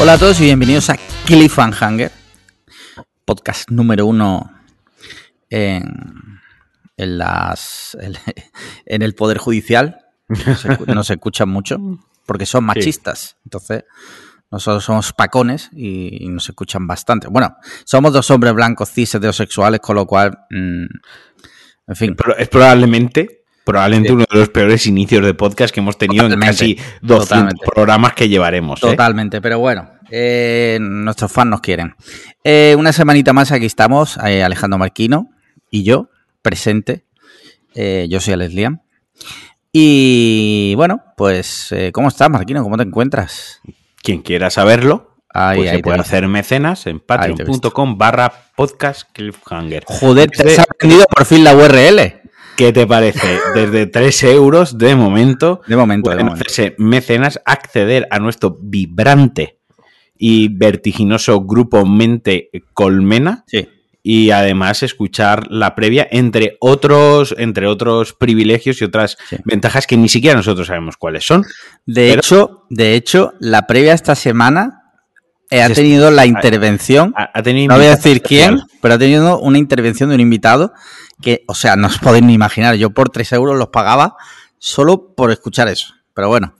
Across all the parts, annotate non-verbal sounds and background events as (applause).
Hola a todos y bienvenidos a Cliffhanger, podcast número uno en, en las, en el Poder Judicial. No se, escuchan mucho porque son machistas. Entonces, nosotros somos pacones y, nos escuchan bastante. Bueno, somos dos hombres blancos cis heterosexuales, con lo cual, mm, en fin. Es probablemente Probablemente uno de los peores inicios de podcast que hemos tenido en casi 200 programas que llevaremos. ¿eh? Totalmente, pero bueno, eh, nuestros fans nos quieren. Eh, una semanita más aquí estamos, Alejandro Marquino y yo, presente. yo soy Alex Liam. Y bueno, pues, ¿cómo estás, Marquino? ¿Cómo te encuentras? Quien quiera saberlo, pues se puede hacer mecenas en patreon.com barra podcast cliffhanger. Joder, te has aprendido por fin la URL. ¿Qué te parece? Desde 3 euros de momento. De momento, pueden hacerse mecenas, acceder a nuestro vibrante y vertiginoso grupo Mente Colmena. Sí. Y además escuchar la previa, entre otros, entre otros privilegios y otras ventajas que ni siquiera nosotros sabemos cuáles son. De hecho, de hecho, la previa esta semana ha tenido la intervención. no voy a decir quién, pero ha tenido una intervención de un invitado que, o sea, no os podéis ni imaginar, yo por 3 euros los pagaba solo por escuchar eso. Pero bueno,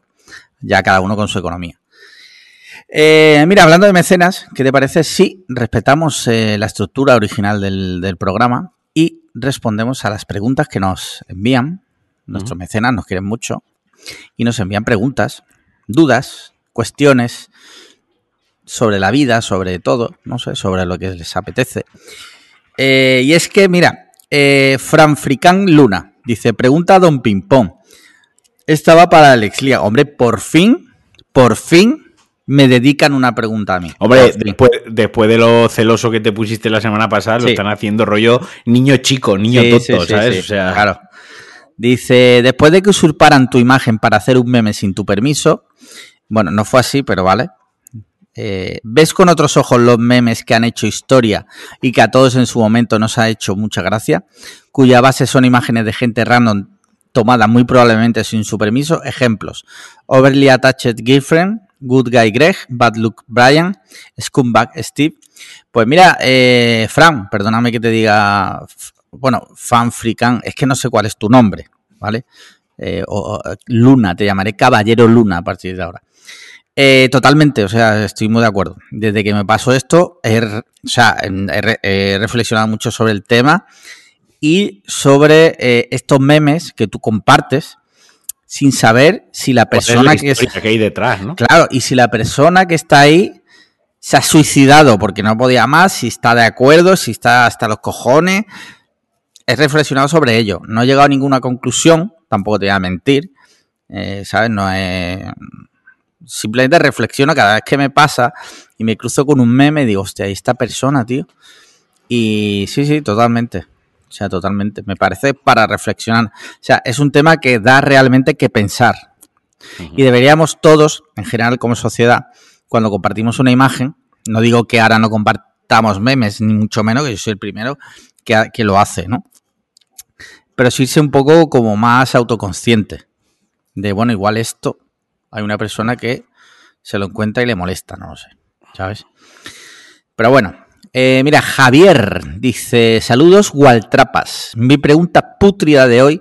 ya cada uno con su economía. Eh, mira, hablando de mecenas, ¿qué te parece si respetamos eh, la estructura original del, programa y respondemos a las preguntas que nos envían? Nuestros mecenas nos quieren mucho y nos envían preguntas, dudas, cuestiones sobre la vida, sobre todo, no sé, sobre lo que les apetece. Eh, y es que, mira, eh, Franfrican Luna dice: Pregunta a Don Pimpón. Esta va para Alex Lía. Hombre, por fin, por fin me dedican una pregunta a mí. Hombre, después, después, de lo celoso que te pusiste la semana pasada, lo están haciendo rollo niño chico, niño tonto, ¿sabes? o sea... Claro. Dice, después de que usurparan tu imagen para hacer un meme sin tu permiso, bueno, no fue así, pero vale. Eh, ves con otros ojos los memes que han hecho historia y que a todos en su momento nos ha hecho mucha gracia, cuya base son imágenes de gente random tomada muy probablemente sin su permiso. Ejemplos: Overly Attached Girlfriend, Good Guy Greg, Bad Luck Brian, Scumbag Steve. Pues mira, eh, Fran, perdóname que te diga, bueno, Fanfrican, es que no sé cuál es tu nombre, ¿vale? Eh, o, Luna, te llamaré Caballero Luna a partir de ahora. Eh, totalmente, o sea, estoy muy de acuerdo. Desde que me pasó esto, he, reflexionado mucho sobre el tema y sobre eh, estos memes que tú compartes sin saber si la persona que, hay detrás, ¿no? Claro, y si la persona que está ahí se ha suicidado porque no podía más, si está de acuerdo, si está hasta los cojones. He reflexionado sobre ello. No he llegado a ninguna conclusión, tampoco te voy a mentir. Eh, ¿Sabes? No he simplemente reflexiono cada vez que me pasa y me cruzo con un meme y digo, hostia, ahí esta persona, tío. Y sí, sí, totalmente. O sea, totalmente. Me parece para reflexionar. O sea, es un tema que da realmente que pensar. Y deberíamos todos, en general como sociedad, cuando compartimos una imagen, no digo que ahora no compartamos memes, ni mucho menos, que yo soy el primero que, que lo hace, ¿no? Pero sí ser un poco como más autoconsciente. De, bueno, igual esto hay una persona que se lo encuentra y le molesta, no lo sé, ¿sabes? Pero bueno, eh, mira, Javier dice, saludos, Waltrapas. Mi pregunta putrida de hoy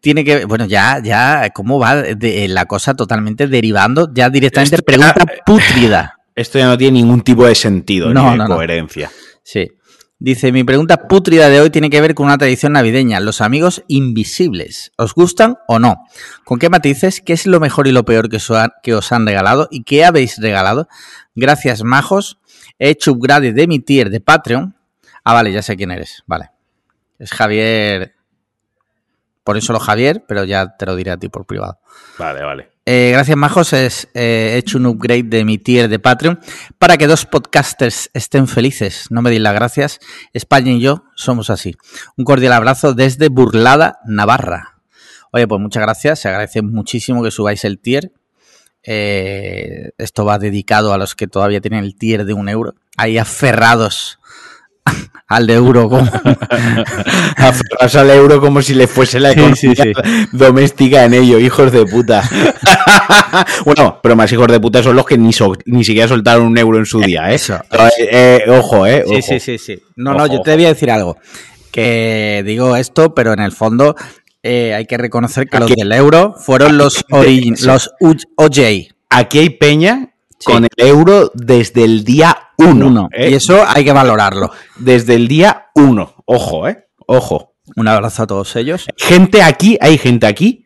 tiene que, bueno, ya, ya, ¿cómo va de, la cosa totalmente derivando? Ya directamente pregunta (laughs) putrida. Esto ya no tiene ningún tipo de sentido no, ni de coherencia. Sí. Dice, mi pregunta pútrida de hoy tiene que ver con una tradición navideña, los amigos invisibles. ¿Os gustan o no? ¿Con qué matices? ¿Qué es lo mejor y lo peor que, os han regalado? ¿Y qué habéis regalado? Gracias, majos. He hecho upgrade de mi tier de Patreon. Ah, vale, ya sé quién eres. Vale. Es Javier. Por solo Javier, pero ya te lo diré a ti por privado. Vale, vale. Eh, gracias, Majos. Es, eh, he hecho un upgrade de mi tier de Patreon para que dos podcasters estén felices. No me deis las gracias. España y yo somos así. Un cordial abrazo desde Burlada, Navarra. Oye, pues muchas gracias. Se agradece muchísimo que subáis el tier. Eh, esto va dedicado a los que todavía tienen el tier de un euro. Ahí aferrados (laughs) al de euro. Como... (laughs) Aferrarse al euro como si le fuese la economía doméstica en ello, hijos de puta. (laughs) bueno, pero más hijos de puta son los que ni, ni siquiera soltaron un euro en su día, ¿eh? Eso. Eh, ojo, ¿eh? Sí, sí, sí, sí. No, no, yo te voy a decir algo. Que digo esto, pero en el fondo eh, hay que reconocer que los del euro fueron los, los OJ. Aquí hay peña con el euro desde el día 1. ¿eh? Y eso hay que valorarlo. Desde el día 1. Ojo, ¿eh? Ojo. Un abrazo a todos ellos. Gente aquí, hay gente aquí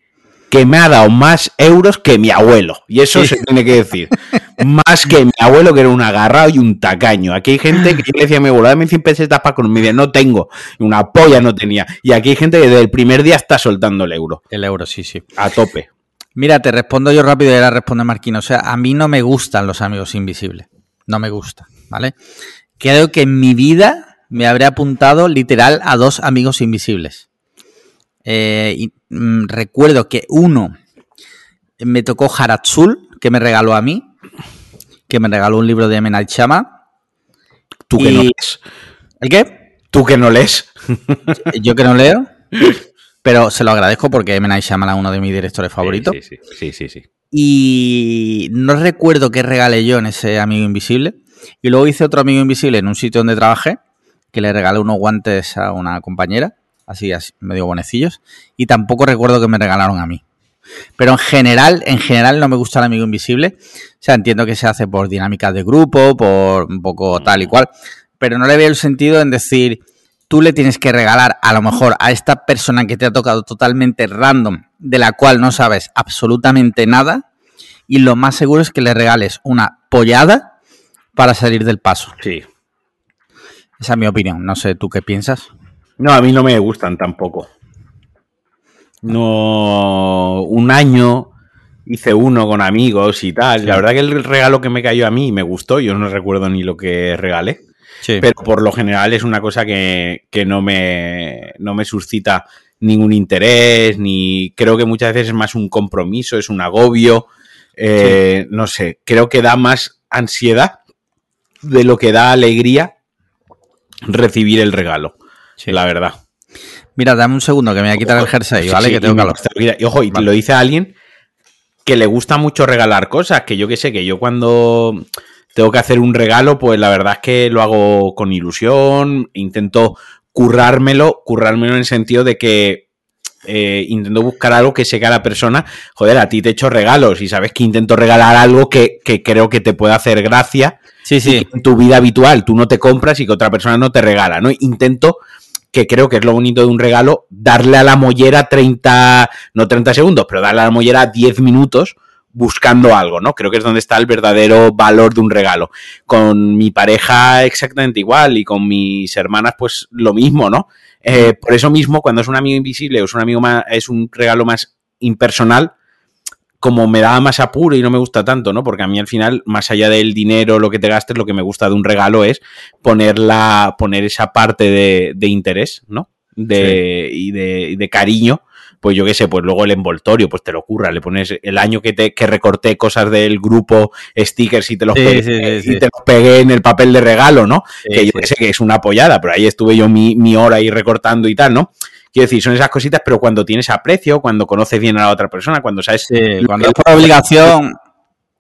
que me ha dado más euros que mi abuelo. Y eso se tiene que decir. (laughs) más que mi abuelo, que era un agarrado y un tacaño. Aquí hay gente que le decía a mi abuelo, dame 100 pesetas para con mi no tengo. Una polla no tenía. Y aquí hay gente que desde el primer día está soltando el euro. El euro, sí, sí. A tope. Mira, te respondo yo rápido y ahora responde Marquino. O sea, a mí no me gustan los amigos invisibles. No me gusta, ¿vale? Creo que en mi vida me habré apuntado literal a dos amigos invisibles. Eh, y, mm, recuerdo que uno me tocó Haratsul, que me regaló a mí, que me regaló un libro de Menai Chama. ¿Tú que no lees? ¿El qué? ¿Tú que no lees? Yo que no leo. (laughs) Pero se lo agradezco porque M. Night Shyamalan es uno de mis directores favoritos. Sí, sí, sí, sí, Y no recuerdo qué regalé yo en ese amigo invisible. Y luego hice otro amigo invisible en un sitio donde trabajé, que le regalé unos guantes a una compañera, así, así medio bonecillos. Y tampoco recuerdo que me regalaron a mí. Pero en general, en general no me gusta el amigo invisible. O sea, entiendo que se hace por dinámicas de grupo, por un poco tal y cual. Pero no le veo el sentido en decir, tú le tienes que regalar a lo mejor a esta persona que te ha tocado totalmente random, de la cual no sabes absolutamente nada, y lo más seguro es que le regales una pollada para salir del paso. Sí. Esa es mi opinión. No sé, ¿tú qué piensas? No, a mí no me gustan tampoco. No, un año hice uno con amigos y tal. La verdad que el regalo que me cayó a mí me gustó. Yo no recuerdo ni lo que regalé. Pero por lo general es una cosa que, no, me, no me suscita ningún interés, ni creo que muchas veces es más un compromiso, es un agobio. Eh, no sé, creo que da más ansiedad de lo que da alegría recibir el regalo. La verdad. Mira, dame un segundo que me voy a quitar el jersey, ¿vale? que tengo calor. Y ojo, y lo dice alguien que le gusta mucho regalar cosas, que yo que sé, que yo cuando tengo que hacer un regalo, pues la verdad es que lo hago con ilusión, intento currármelo, currármelo en el sentido de que eh, intento buscar algo que seca a la persona, joder, a ti te he hecho regalos y sabes que intento regalar algo que, creo que te puede hacer gracia sí, sí. en tu vida habitual tú no te compras y que otra persona no te regala, ¿no? Intento que creo que es lo bonito de un regalo, darle a la mollera 30, no 30 segundos, pero darle a la mollera 10 minutos buscando algo, ¿no? Creo que es donde está el verdadero valor de un regalo. Con mi pareja exactamente igual y con mis hermanas pues lo mismo, ¿no? Eh, por eso mismo, cuando es un amigo invisible o es un amigo más, es un regalo más impersonal, como me da más apuro y no me gusta tanto, ¿no? Porque a mí al final, más allá del dinero, lo que te gastes, lo que me gusta de un regalo es poner, poner esa parte de, de interés, ¿no? De, y, de, y de cariño pues yo qué sé, pues luego el envoltorio, pues te lo ocurra, le pones el año que te que recorté cosas del grupo, stickers y te los, pegué, y te los pegué en el papel de regalo, ¿no? que yo sé que es una apoyada, pero ahí estuve yo mi, mi hora ahí recortando y tal, ¿no? Quiero decir, son esas cositas, pero cuando tienes aprecio, cuando conoces bien a la otra persona, cuando sabes... cuando es por obligación...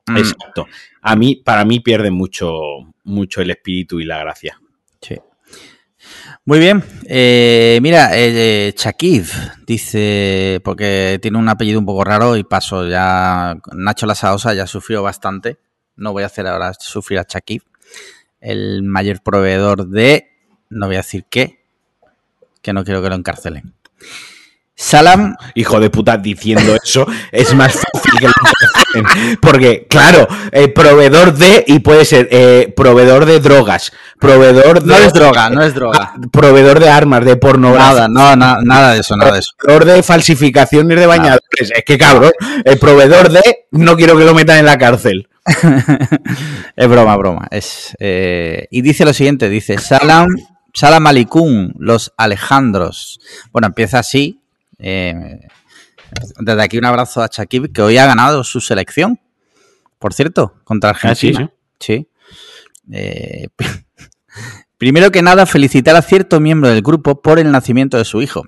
Mm. Exacto. A mí, para mí pierde mucho, mucho el espíritu y la gracia. Sí. Muy bien. Eh, mira, eh, dice, porque tiene un apellido un poco raro y paso ya. Nacho Lasaosa ya sufrió bastante. No voy a hacer ahora sufrir a Chakiv. El mayor proveedor de. No voy a decir qué. Que no quiero que lo encarcelen. Salam. Hijo de puta, diciendo eso es más fácil que lo Porque, claro, eh, proveedor de, y puede ser eh, proveedor de drogas, proveedor de. No es droga, no es droga. Ah, proveedor de armas, de pornografía. Nada, no, nada de eso, nada de eso. Proveedor de falsificaciones de bañadores. Es que cabrón, el proveedor de, no quiero que lo metan en la cárcel. (laughs) es broma, broma. Es, eh, y dice lo siguiente: dice Salam, Salam Alikun, los Alejandros. Bueno, empieza así eh, desde aquí un abrazo a Shakib, que hoy ha ganado su selección, por cierto, contra ah, Argentina. sí, sí. Eh, (laughs) Primero que nada, felicitar a cierto miembro del grupo por el nacimiento de su hijo.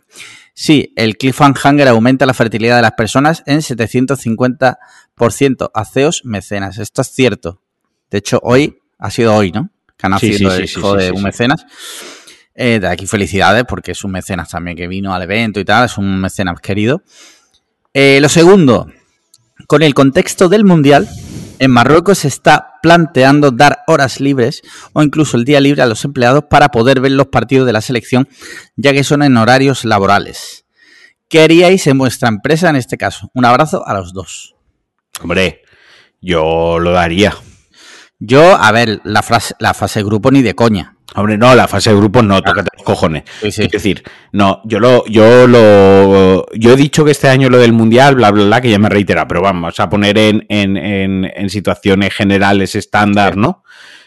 Sí, el cliffhanger aumenta la fertilidad de las personas en 750% a CEOs mecenas. Esto es cierto. De hecho, hoy, ha sido hoy, ¿no? Que ha nacido el hijo de un mecenas. Eh, de aquí felicidades, porque es un mecenas también que vino al evento y tal, es un mecenas querido. Eh, lo segundo, con el contexto del Mundial, en Marruecos se está planteando dar horas libres o incluso el día libre a los empleados para poder ver los partidos de la selección, ya que son en horarios laborales. ¿Qué haríais en vuestra empresa en este caso? Un abrazo a los dos. Hombre, yo lo daría. Yo, a ver, la, frase, la fase grupo ni de coña. Hombre, no, la fase de grupos no, tócate los cojones. Es decir, no, yo lo, yo lo, yo he dicho que este año lo del mundial, bla, bla, bla, que ya me reitera, pero vamos a poner en, en, en, situaciones generales estándar, ¿no?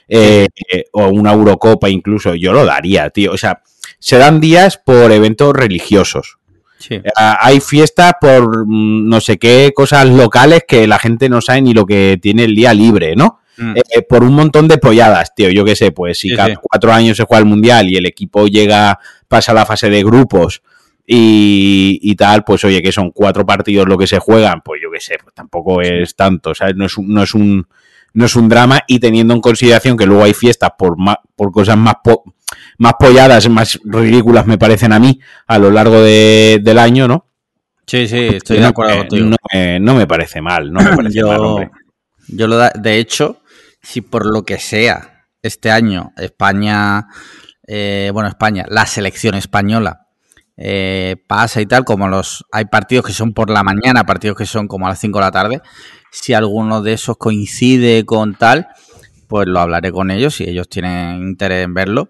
Eh, o una Eurocopa incluso, yo lo daría, tío. O sea, se dan días por eventos religiosos. Sí. Ah, hay fiestas por mm, no sé qué cosas locales que la gente no sabe ni lo que tiene el día libre, ¿no? Mm. Eh, por un montón de polladas, tío. Yo qué sé, pues si cada cuatro años se juega el mundial y el equipo llega, pasa la fase de grupos y, tal, pues oye, que son cuatro partidos lo que se juegan, pues yo qué sé, pues tampoco es tanto, ¿sabes? No es un, no es un, no es un drama y teniendo en consideración que luego hay fiestas por, por cosas más, más polladas, más ridículas me parecen a mí a lo largo del año, ¿no? Sí, sí, estoy de acuerdo contigo. No me, parece mal, no me (clears throat) parece mal, hombre. Yo lo da, de hecho, si por lo que sea este año España, eh, bueno, España, la selección española eh, pasa y tal, como los hay partidos que son por la mañana, partidos que son como a las 5 de la tarde, si alguno de esos coincide con tal, pues lo hablaré con ellos si ellos tienen interés en verlo,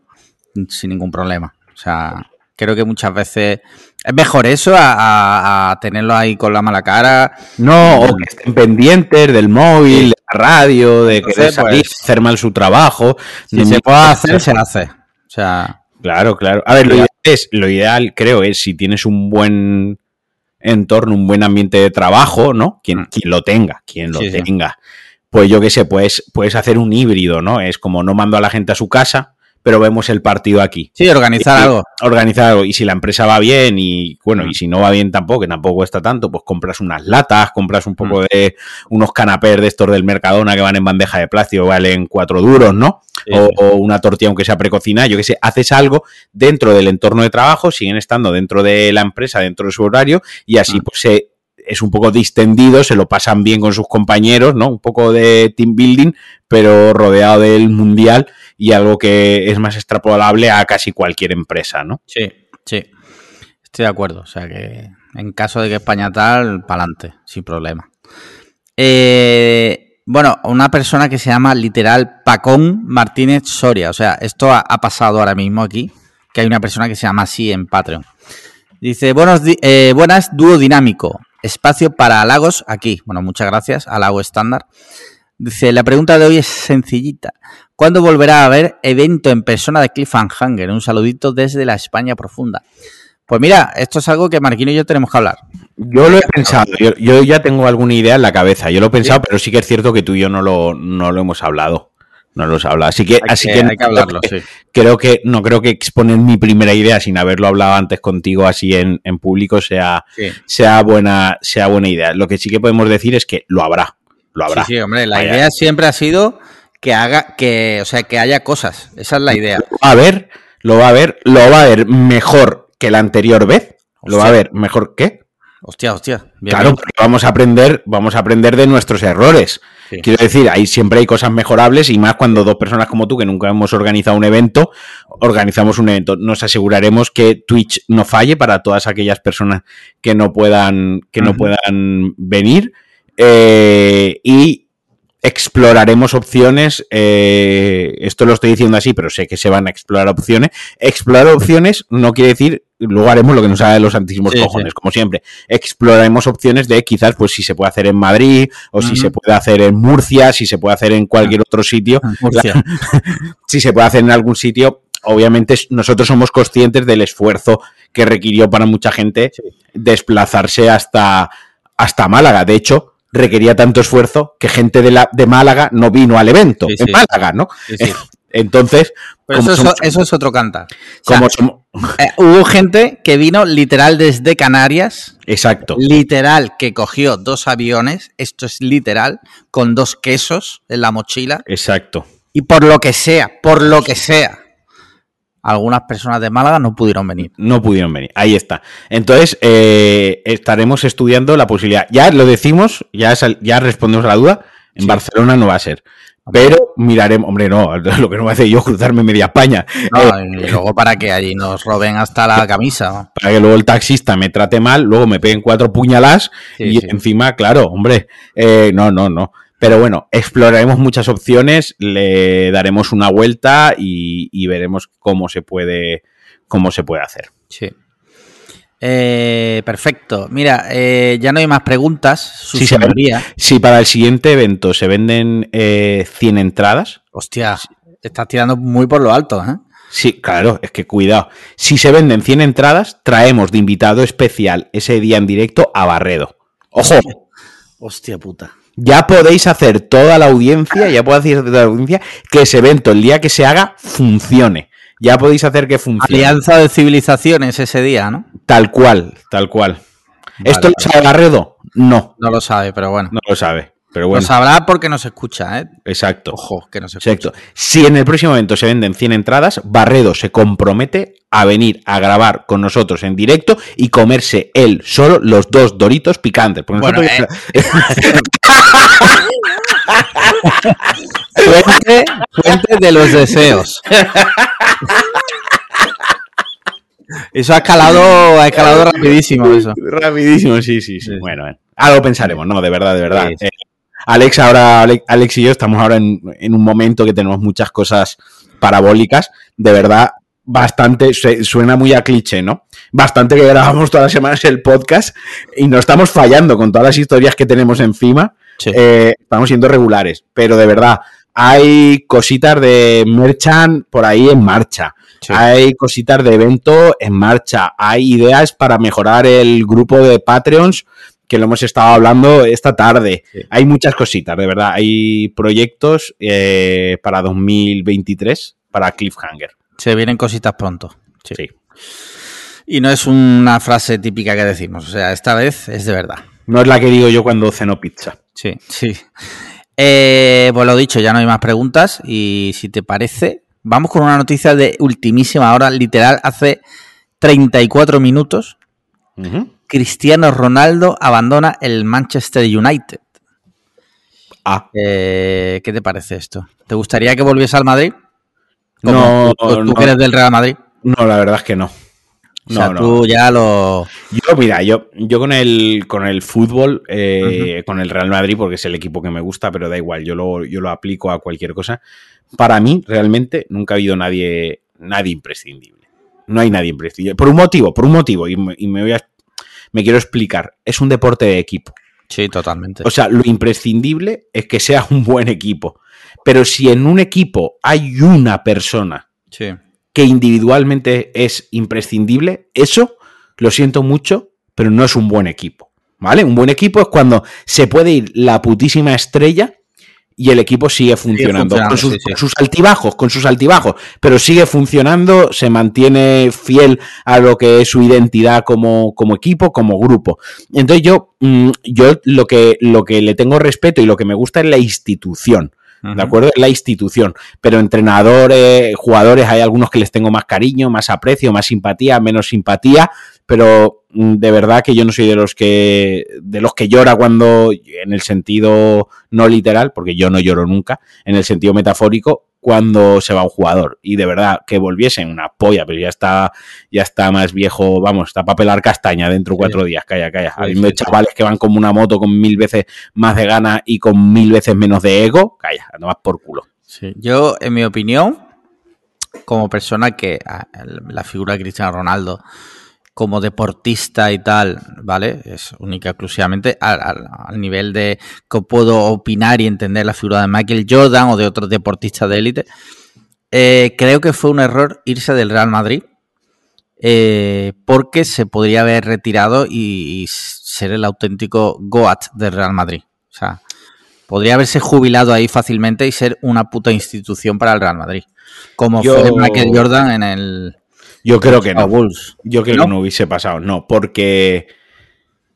sin ningún problema. O sea, creo que muchas veces es mejor eso a, tenerlo ahí con la mala cara. No, o que estén pendientes del móvil, la radio, de que pues, hacer mal su trabajo. Si se puede hacer, se hace. O sea. Claro, claro. A ver, lo ideal, es, lo ideal creo es si tienes un buen entorno, un buen ambiente de trabajo, ¿no? Quien, mm. quien lo tenga, quien lo tenga. Pues yo qué sé, pues puedes hacer un híbrido, ¿no? Es como no mando a la gente a su casa, pero vemos el partido aquí. Sí, organizar algo. Organizar algo. Y si la empresa va bien y, bueno, y si no va bien tampoco, que tampoco está tanto, pues compras unas latas, compras un poco mm. de unos canapés de estos del Mercadona que van en bandeja de plástico, valen cuatro duros, ¿no? o, una tortilla aunque sea precocinada, yo qué sé, haces algo dentro del entorno de trabajo, siguen estando dentro de la empresa, dentro de su horario, y así mm. pues se es un poco distendido, se lo pasan bien con sus compañeros, ¿no? Un poco de team building, pero rodeado del mundial y algo que es más extrapolable a casi cualquier empresa, ¿no? Sí, sí. Estoy de acuerdo. O sea que en caso de que España tal, para adelante, sin problema. Eh, bueno, una persona que se llama literal Pacón Martínez Soria. O sea, esto ha, pasado ahora mismo aquí, que hay una persona que se llama así en Patreon. Dice, Buenos eh, buenas, dúo dinámico. Espacio para halagos aquí. Bueno, muchas gracias, halago estándar. Dice, la pregunta de hoy es sencillita. ¿Cuándo volverá a haber evento en persona de Cliffhanger? Un saludito desde la España profunda. Pues mira, esto es algo que Marquino y yo tenemos que hablar. Yo lo he pensado, yo, ya tengo alguna idea en la cabeza, yo lo he pensado, pero sí que es cierto que tú y yo no lo, no lo hemos hablado. No lo hemos hablado. Así que, así que, hay que hablarlo, sí. Creo que, no creo que exponer mi primera idea sin haberlo hablado antes contigo así en, público sea, sea, buena, sea buena idea. Lo que sí que podemos decir es que lo habrá. Lo habrá. Sí, hombre, la idea siempre ha sido que haga, que, o sea, que haya cosas. Esa es la idea. Lo va a ver, lo va a ver, lo va a ver mejor que la anterior vez. Lo va a ver mejor que. Hostia, hostia. claro, porque vamos a aprender, vamos a aprender de nuestros errores. Quiero decir, ahí siempre hay cosas mejorables y más cuando dos personas como tú, que nunca hemos organizado un evento, organizamos un evento. Nos aseguraremos que Twitch no falle para todas aquellas personas que no puedan, que no puedan venir. Eh, y exploraremos opciones, eh, esto lo estoy diciendo así, pero sé que se van a explorar opciones. Explorar opciones no quiere decir, luego haremos lo que nos haga de los santísimos cojones, como siempre. Exploraremos opciones de quizás, pues si se puede hacer en Madrid, o si se puede hacer en Murcia, si se puede hacer en cualquier otro sitio. (laughs) si se puede hacer en algún sitio, obviamente nosotros somos conscientes del esfuerzo que requirió para mucha gente desplazarse hasta, hasta Málaga. De hecho, requería tanto esfuerzo que gente de, la, de Málaga no vino al evento en Málaga, ¿no? (laughs) Entonces, Pero como eso, somos- es, eso es otro. O sea, como somos- eh, hubo gente que vino literal desde Canarias, Exacto. literal que cogió dos aviones, esto es literal, con dos quesos en la mochila, Exacto. y por lo que sea, por lo que sea, algunas personas de Málaga no pudieron venir. No pudieron venir. Ahí está. Entonces, eh, estaremos estudiando la posibilidad. Ya lo decimos, ya, respondemos a la duda. En Sí. Barcelona no va a ser. Pero miraremos. Hombre, no, (laughs) lo que no va a hacer yo cruzarme media España. No, y luego para que allí nos roben hasta la camisa. Para que luego el taxista me trate mal, luego me peguen cuatro puñalas Sí, y sí. encima, claro, hombre, eh, no, no, no. Pero bueno, exploraremos muchas opciones, le daremos una vuelta y, y veremos cómo se puede, cómo se puede hacer. Sí. Eh, perfecto. Mira, eh, ya no hay más preguntas. Sí, se. Si para el siguiente evento se venden eh, 100 entradas, Hostia, te estás tirando muy por lo alto, ¿eh? sí, claro, es que cuidado. Si se venden 100 entradas, traemos de invitado especial ese día en directo a Barredo. Ojo, Hostia puta. ya podéis hacer toda la audiencia, ya podéis hacer toda la audiencia que ese evento, el día que se haga, funcione. Ya podéis hacer que funcione. Alianza de civilizaciones ese día, ¿no? Tal cual, tal cual. Vale, ¿Esto lo sabe Barredo? No, No lo sabe, pero bueno. no lo sabe. Pero Lo bueno, sabrá porque nos escucha, ¿eh? exacto. Ojo, que nos escucha. Exacto. Si en el próximo evento se venden 100 entradas, Barredo se compromete a venir a grabar con nosotros en directo y comerse él solo los dos doritos picantes. Porque Bueno, nosotros- (laughs) (laughs) Fuente, fuente de los deseos. Eso ha escalado, ha escalado rapidísimo eso. Rapidísimo, sí, sí, sí. Bueno, algo pensaremos, no, de verdad, de verdad. Eh, Alex, ahora, Ale- Alex y yo estamos ahora en, en un momento que tenemos muchas cosas parabólicas, de verdad, bastante, suena muy a cliché, ¿no? Bastante que grabamos todas las semanas el podcast y no estamos fallando con todas las historias que tenemos encima, Sí. eh, estamos siendo regulares, pero de verdad, hay cositas de merchant por ahí en marcha. Sí. Hay cositas de evento en marcha. Hay ideas para mejorar el grupo de Patreons que lo hemos estado hablando esta tarde. Sí. Hay muchas cositas, de verdad. Hay proyectos eh, para 2023 para Cliffhanger. Se vienen cositas pronto. Sí. Sí. Y no es una frase típica que decimos. O sea, esta vez es de verdad. No es la que digo yo cuando ceno pizza. Sí, sí. Eh, pues lo dicho, ya no hay más preguntas. Y si te parece, vamos con una noticia de ultimísima hora, literal, hace 34 minutos. Ujú. Cristiano Ronaldo abandona el Manchester United. Ah, Eh, ¿Qué te parece esto? ¿Te gustaría que volviese al Madrid? No, tú, tú no. que eres del Real Madrid. no, la verdad es que no. O sea, No, no. tú ya lo. Yo, mira, yo, yo con el con el fútbol, eh, con el Real Madrid, porque es el equipo que me gusta, pero da igual, yo lo, yo lo aplico a cualquier cosa. Para mí, realmente, nunca ha habido nadie, nadie imprescindible. No hay nadie imprescindible. Por un motivo, por un motivo, y me, y me voy a me quiero explicar. Es un deporte de equipo. Sí, totalmente. O sea, lo imprescindible es que sea un buen equipo. Pero si en un equipo hay una persona Sí. Que individualmente es imprescindible, eso lo siento mucho, pero no es un buen equipo. ¿Vale? Un buen equipo es cuando se puede ir la putísima estrella y el equipo sigue funcionando. funcionando, con, sus, sí, sí. con sus altibajos, con sus altibajos, pero sigue funcionando, se mantiene fiel a lo que es su identidad como, como equipo, como grupo. Entonces yo, mm, yo lo, que, lo que le tengo respeto y lo que me gusta es la institución. ¿De acuerdo? La institución. Pero entrenadores, jugadores, hay algunos que les tengo más cariño, más aprecio, más simpatía, menos simpatía. Pero mm, de verdad que yo no soy de los que. de los que llora cuando. en el sentido no literal, porque yo no lloro nunca, en el sentido metafórico, cuando se va un jugador. Y de verdad, que volviesen una polla, pero ya está, ya está más viejo, vamos, está para pelar castaña dentro de Sí. cuatro días, calla, calla. Sí, Habiendo sí, chavales que van como una moto con mil veces más de gana y con mil veces menos de ego, calla, anda más por culo. Yo, en mi opinión, como persona que la figura de Cristiano Ronaldo como deportista y tal, ¿vale? Es única exclusivamente al, al- al nivel de que puedo opinar y entender la figura de Michael Jordan o de otros deportistas de élite. Eh, creo que fue un error irse del Real Madrid eh, porque se podría haber retirado y, y ser el auténtico Goat del Real Madrid. O sea, Podría haberse jubilado ahí fácilmente y ser una puta institución para el Real Madrid. Como Yo- fue Michael Jordan en el Yo creo que no. Bulls. Yo creo ¿No? que no hubiese pasado. No, porque.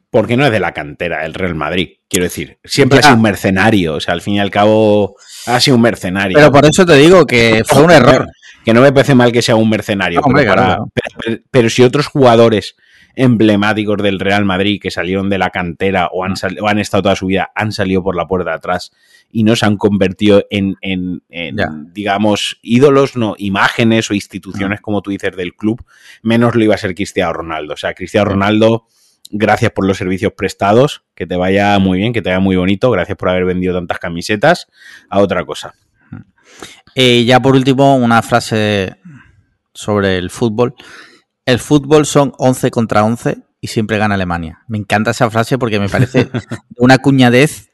Porque no es de la cantera del Real Madrid. Quiero decir, siempre Ya. ha sido un mercenario. O sea, al fin y al cabo, ha sido un mercenario. Pero por eso te digo que fue un error. Que no me parece mal que sea un mercenario. No, hombre, pero, para- claro. pero- pero- pero si otros jugadores emblemáticos del Real Madrid que salieron de la cantera o han, sal- o han estado toda su vida, han salido por la puerta de atrás y no se han convertido en, en- en, Ya. digamos, ídolos, no, imágenes o instituciones, como tú dices, del club, menos lo iba a ser Cristiano Ronaldo. O sea, Cristiano Ronaldo, gracias por los servicios prestados, que te vaya muy bien, que te vaya muy bonito, gracias por haber vendido tantas camisetas, a otra cosa. Y ya por último, una frase sobre el fútbol. El fútbol son 11 contra 11 y siempre gana Alemania. Me encanta esa frase porque me parece (laughs) una cuñadez.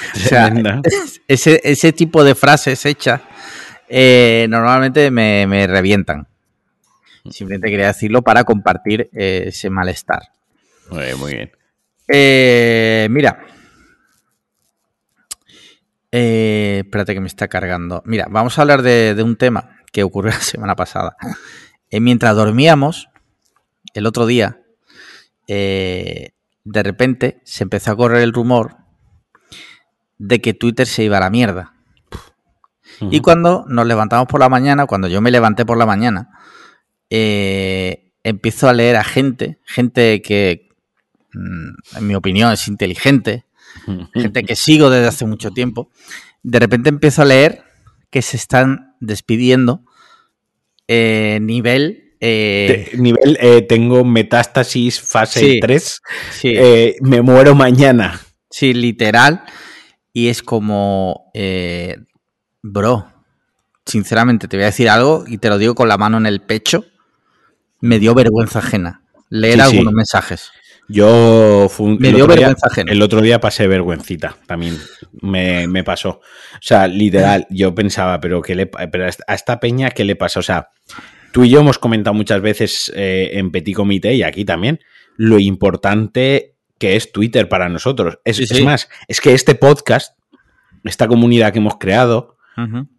(laughs) o sea, Tremenda. ese, ese tipo de frases hechas eh, normalmente me, me revientan. Simplemente quería decirlo para compartir eh, ese malestar. Muy bien, muy bien. Eh, mira. Espérate que me está cargando. Mira, vamos a hablar de, de un tema que ocurrió (laughs) la semana pasada. Mientras dormíamos, el otro día, de repente se empezó a correr el rumor de que Twitter se iba a la mierda. Y cuando nos levantamos por la mañana, cuando yo me levanté por la mañana, eh, empiezo a leer a gente, gente que, mm, en mi opinión, es inteligente, gente que sigo desde hace mucho tiempo, de repente empiezo a leer que se están despidiendo eh, nivel... eh, Te- nivel, eh, tengo metástasis fase Sí. 3. sí, eh, me muero mañana. sí, literal. Y es como, eh, bro, sinceramente te voy a decir algo y te lo digo con la mano en el pecho. Me dio vergüenza ajena leer Sí, sí. algunos mensajes. Yo fue Me dio día- vergüenza ajena. El otro día pasé vergüencita también. Me, me pasó. O sea, literal, yo pensaba, pero ¿qué le pero a esta- a esta peña qué le pasa? O sea, tú y yo hemos comentado muchas veces eh, en Petit Comité y aquí también lo importante que es Twitter para nosotros. Es, Sí, es sí. más, es que este podcast, esta comunidad que hemos creado.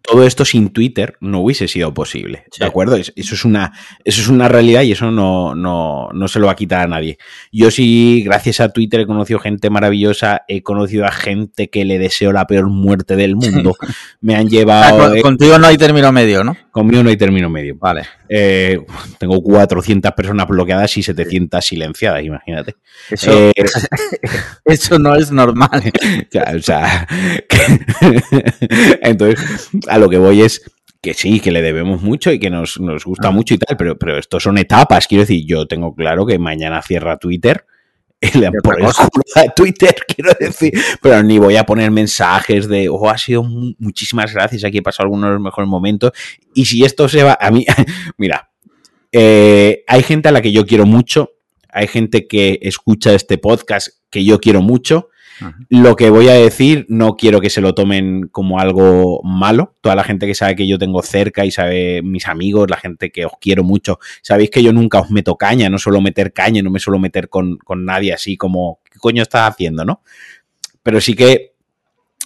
Todo esto sin Twitter no hubiese sido posible. Sí. ¿De acuerdo? Es- Eso es una, eso es una realidad y eso no, no, no se lo va a quitar a nadie. Yo sí, gracias a Twitter he conocido gente maravillosa, he conocido a gente que le deseo la peor muerte del mundo. (laughs) Me han Ah, llevado. con- eh, contigo no hay término medio, ¿no? conmigo no hay término medio. Vale. Eh, tengo 400 personas bloqueadas y 700 silenciadas, imagínate. Eso, Eh, (laughs) eso no es normal. (laughs) O sea, entonces a lo que voy es que sí, que le debemos mucho y que nos, nos gusta Ah. mucho y tal, pero, pero esto son etapas. Quiero decir, yo tengo claro que mañana cierra Twitter. (laughs) Y le por el a (laughs) Twitter, quiero decir, pero ni voy a poner mensajes de, oh, ha sido mu- muchísimas gracias, aquí he pasado algunos de los mejores momentos. Y si esto se va, a mí, (laughs) mira, eh, hay gente a la que yo quiero mucho, hay gente que escucha este podcast que yo quiero mucho. Lo que voy a decir no quiero que se lo tomen como algo malo. Toda la gente que sabe que yo tengo cerca y sabe mis amigos, la gente que os quiero mucho, sabéis que yo nunca os meto caña, no suelo meter caña, no me suelo meter con, con nadie así como, ¿qué coño estás haciendo, no? Pero sí que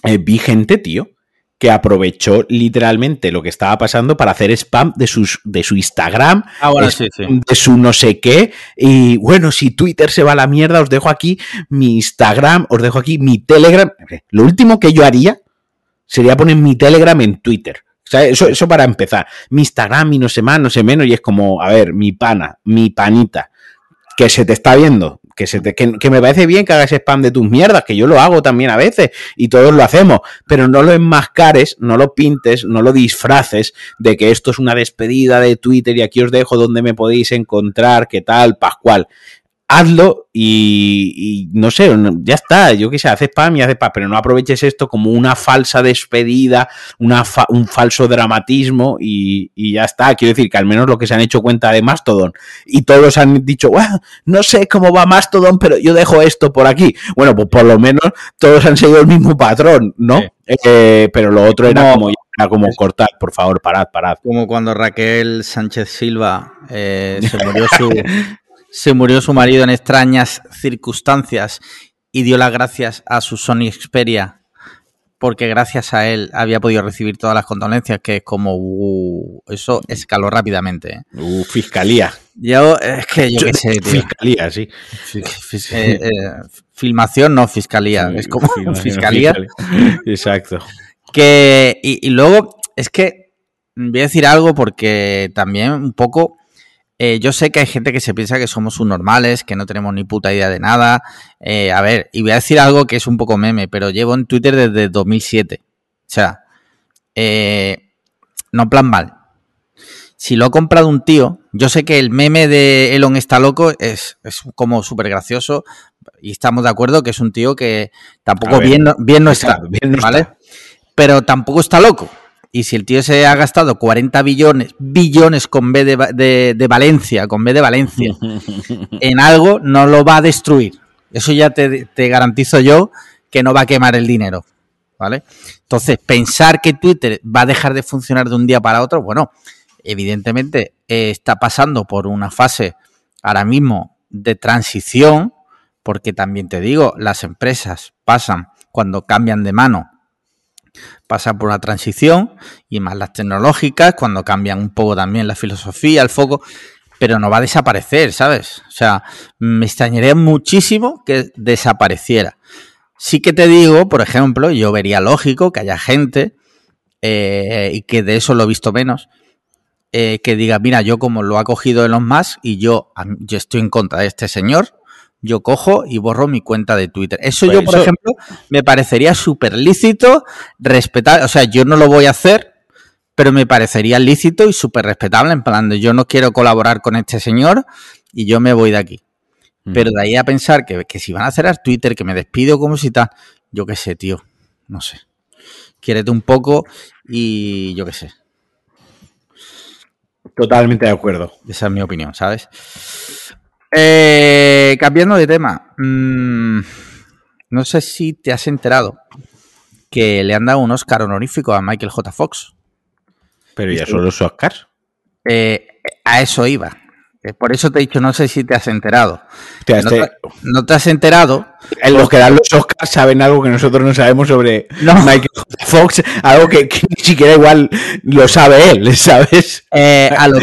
eh, vi gente, tío, que aprovechó literalmente lo que estaba pasando para hacer spam de, sus, de su Instagram, Ah, Es- sí, sí. de su no sé qué. Y bueno, si Twitter se va a la mierda, os dejo aquí mi Instagram, os dejo aquí mi Telegram. Lo último que yo haría sería poner mi Telegram en Twitter. O sea, eso, eso para empezar. Mi Instagram, mi no sé más, no sé menos. Y es como, a ver, mi pana, mi panita, que se te está viendo. Que, se te, que, me parece bien que hagas spam de tus mierdas, que yo lo hago también a veces y todos lo hacemos, pero no lo enmascares, no lo pintes, no lo disfraces de que esto es una despedida de Twitter y aquí os dejo donde me podéis encontrar, qué tal, Pascual. Hazlo y, y no sé, ya está, yo qué sé, haz spam y haz spam, pero no aproveches esto como una falsa despedida, una fa- un falso dramatismo y, y ya está. Quiero decir que al menos lo que se han hecho cuenta de Mastodon y todos han dicho, "Bueno, no sé cómo va Mastodon, pero yo dejo esto por aquí. Bueno, pues por lo menos todos han seguido el mismo patrón, ¿no? Sí. Eh, pero lo otro era como, era como cortar, por favor, parad, parad. Como cuando Raquel Sánchez Silva eh, se, murió su, (laughs) se murió su marido en extrañas circunstancias y dio las gracias a su Sony Xperia porque gracias a él había podido recibir todas las condolencias, que es como, uh, eso escaló rápidamente. ¿eh? Uh, fiscalía. Yo, es que yo qué sé, tío. Fiscalía, sí. Eh, eh, filmación, no fiscalía. Es como fiscalía. Exacto. Que, y, y luego, es que voy a decir algo porque también un poco. Eh, yo sé que hay gente que se piensa que somos subnormales, que no tenemos ni puta idea de nada. Eh, a ver, y voy a decir algo que es un poco meme, pero llevo en Twitter desde 2007. O sea, eh, no plan mal. Si lo ha comprado un tío, yo sé que el meme de Elon está loco es, es como súper gracioso y estamos de acuerdo que es un tío que tampoco ver, bien, no- bien no está, Exacto, bien no ¿vale? está. Pero tampoco está loco. Y si el tío se ha gastado 40 billones, billones con B de, de Valencia, con B de Valencia, (laughs) en algo, no lo va a destruir. Eso ya te, te garantizo yo que no va a quemar el dinero. ¿Vale? Entonces, pensar que Twitter va a dejar de funcionar de un día para otro, bueno, evidentemente eh, está pasando por una fase ahora mismo de transición, porque también te digo, las empresas pasan cuando cambian de mano, pasan por una transición, y más las tecnológicas, cuando cambian un poco también la filosofía, el foco, pero no va a desaparecer, ¿sabes? O sea, me extrañaría muchísimo que desapareciera. Sí que te digo, por ejemplo, yo vería lógico que haya gente, eh, y que de eso lo he visto menos, eh, que diga, mira, yo como lo ha cogido Elon Musk y yo, yo estoy en contra de este señor, yo cojo y borro mi cuenta de Twitter. Eso Pues yo, por eso- ejemplo, me parecería súper lícito, respetar, o sea, yo no lo voy a hacer, pero me parecería lícito y súper respetable, en plan de yo no quiero colaborar con este señor y yo me voy de aquí. Pero de ahí a pensar que, que si van a cerrar Twitter, que me despido como si tal, yo qué sé, tío, no sé. Quiérete un poco y yo qué sé. Totalmente de acuerdo. Esa es mi opinión, ¿sabes? Eh, cambiando de tema, mm, no sé si te has enterado que le han dado un Oscar honorífico a Michael J. Fox. Pero ya son los Oscars. Eh, a eso iba. Eh, Por eso te he dicho, no sé si te has enterado. Hostia, No este- te, no te has enterado. en los que dan los Oscars saben algo que nosotros no sabemos sobre No. Michael J. Fox, algo que, que ni siquiera igual lo sabe él, (laughs) ¿sabes? Eh, a, lo,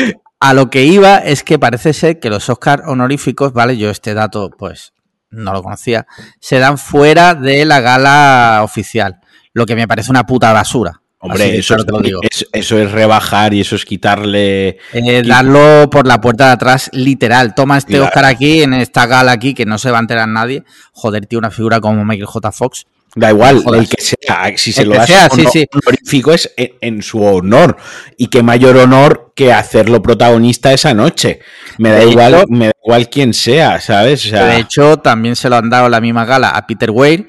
a lo que iba es que parece ser que los Oscar honoríficos, ¿vale? Yo este dato, pues, no lo conocía, se dan fuera de la gala oficial. Lo que me parece una puta basura. Hombre, eso, claro es, eso es rebajar y eso es quitarle. Eh, darlo por la puerta de atrás, literal. Toma este Claro. Oscar aquí, en esta gala aquí, que no se va a enterar nadie. Joder, tío, una figura como Michael J. Fox. Da igual, el que sea, si se El lo das sea, sí, honor- sí. honorífico es en, en su honor. Y qué mayor honor que hacerlo protagonista esa noche. Me da De igual, hecho- me da igual quién sea, ¿sabes? O sea, De hecho, también se lo han dado la misma gala a Peter Weir,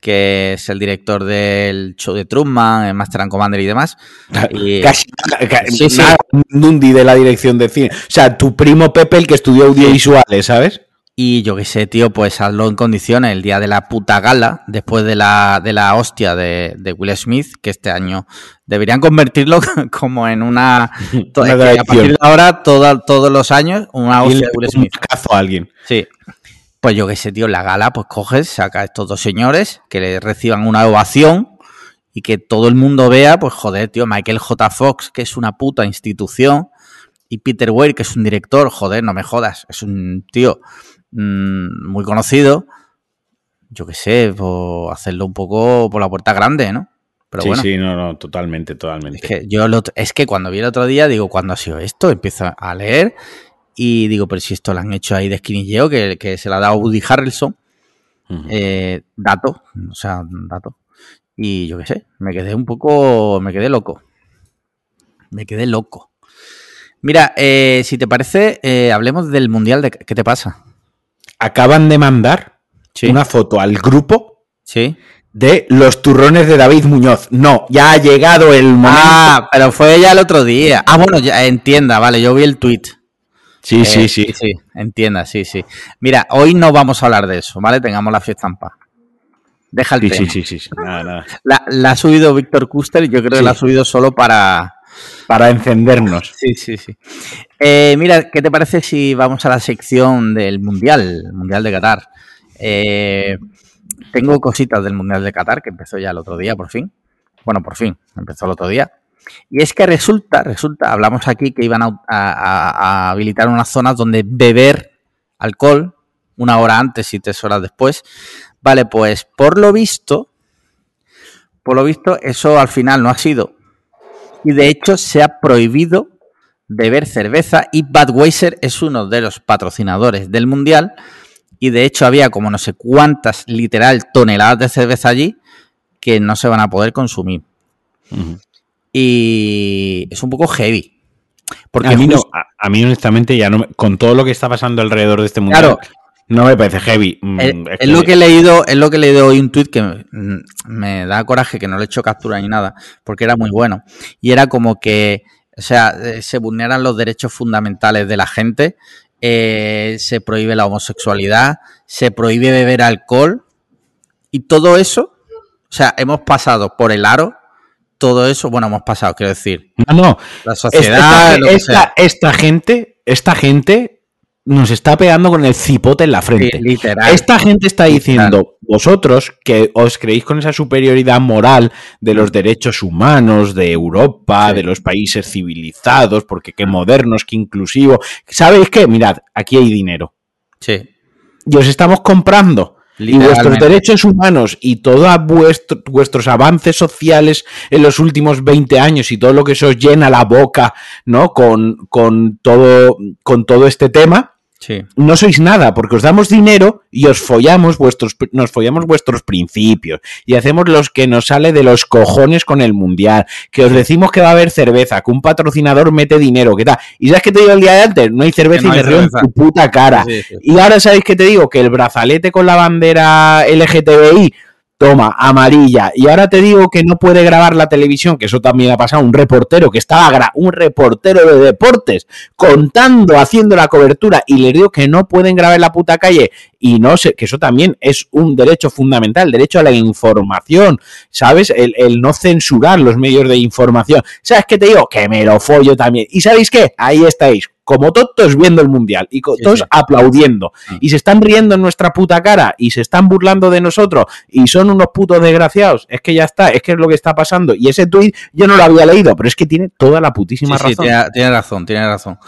que es el director del show de Truman, el Master and Commander y demás. (laughs) Y- casi ca- Sí, sí. nada, Nundi de la dirección de cine. O sea, tu primo Pepe, el que estudió audiovisuales, ¿sabes? Y yo qué sé, tío, pues hazlo en condiciones el día de la puta gala, después de la, de la hostia de, de Will Smith, que este año deberían convertirlo (laughs) como en una... (laughs) Una que a partir de ahora, todo- todos los años, una hostia de Will un Smith. cazo a alguien. Sí. Pues yo qué sé, tío, la gala, pues coges, saca a estos dos señores que le reciban una ovación y que todo el mundo vea, pues joder, tío, Michael J. Fox, que es una puta institución, y Peter Weir, que es un director, joder, no me jodas, es un tío mm, muy conocido. Yo qué sé, pues hacerlo un poco por la puerta grande, ¿no? Pero sí, bueno. sí, no, no, totalmente, totalmente. Es que yo lo- es que cuando vi el otro día, digo, ¿cuándo ha sido esto? Empiezo a leer y digo, pero si esto lo han hecho ahí de esquinilleo, que, que se la ha dado Woody Harrelson, eh, dato, o sea, dato. Y yo qué sé, me quedé un poco, me quedé loco. Me quedé loco. Mira, eh, si te parece, eh, hablemos del Mundial de... ¿Qué te pasa? Acaban de mandar Sí. una foto al grupo Sí. de los turrones de David Muñoz. No, ya ha llegado el momento. Ah, pero fue ya el otro día. Ah, bueno, ya entienda, vale, yo vi el tweet. sí, Eh, sí, sí. Sí, entienda, sí, sí. Mira, hoy no vamos a hablar de eso, ¿vale? Tengamos la fiesta en paz. Deja el Sí, tema. sí, sí, sí, sí. Nada, nada. La, la ha subido Víctor Custer y yo creo que la ha subido solo para... Para encendernos. Sí, sí, sí. Eh, mira, ¿qué te parece si vamos a la sección del Mundial, Mundial de Qatar? Eh, tengo cositas del Mundial de Qatar, que empezó ya el otro día, por fin. Bueno, por fin, empezó el otro día. Y es que resulta, resulta, hablamos aquí que iban a, a habilitar unas zonas donde beber alcohol una hora antes y tres horas después. Vale, pues por lo visto, por lo visto, eso al final no ha sido. Y de hecho se ha prohibido beber cerveza y Budweiser es uno de los patrocinadores del Mundial y de hecho había como no sé cuántas literal toneladas de cerveza allí que no se van a poder consumir. Y es un poco heavy. Porque a mí, no, a, mí honestamente ya no con todo lo que está pasando alrededor de este mundial no me parece heavy. Mm, es, lo que he leído, es lo que he leído hoy un tuit que me da coraje que no le he hecho captura ni nada, porque era muy bueno. Y era como que, o sea, eh, se vulneran los derechos fundamentales de la gente, eh, se prohíbe la homosexualidad, se prohíbe beber alcohol y todo eso, o sea, hemos pasado por el aro todo eso, bueno, hemos pasado, quiero decir. No, no. La sociedad. esta, gente, esta gente nos está pegando con el cipote en la frente. Esta gente está diciendo, vosotros que os creéis con esa superioridad moral de los derechos humanos de Europa, de los países civilizados, porque qué modernos, qué inclusivos. ¿Sabéis qué? Mirad, aquí hay dinero. Sí. Y os estamos comprando. Y vuestros derechos humanos y todos vuestros avances sociales en los últimos 20 años y todo lo que se os llena la boca, ¿no? Con, con, todo, con todo este tema, no sois nada, porque os damos dinero y os follamos vuestros, nos follamos vuestros principios y hacemos los que nos sale de los cojones con el mundial, que os decimos que va a haber cerveza, que un patrocinador mete dinero, que tal. Y sabes que te digo el día de antes, no hay cerveza y me río en tu puta cara. y ahora sabéis que te digo que el brazalete con la bandera LGTBI toma, amarilla. Y ahora te digo que no puede grabar la televisión, que eso también ha pasado, un reportero que estaba, un reportero de deportes, contando, haciendo la cobertura, y le digo que no pueden grabar en la puta calle, y no sé, que eso también es un derecho fundamental, derecho a la información, ¿sabes? El, el no censurar los medios de información. ¿Sabes qué te digo? Que me lo follo también. ¿Y sabéis qué? Ahí estáis, como todos viendo el mundial y todos aplaudiendo y se están riendo en nuestra puta cara y se están burlando de nosotros y son unos putos desgraciados. Es que ya está, es que es lo que está pasando. Y ese tuit yo no lo había leído, pero es que tiene toda la putísima razón. Sí, tiene, razón, tiene razón.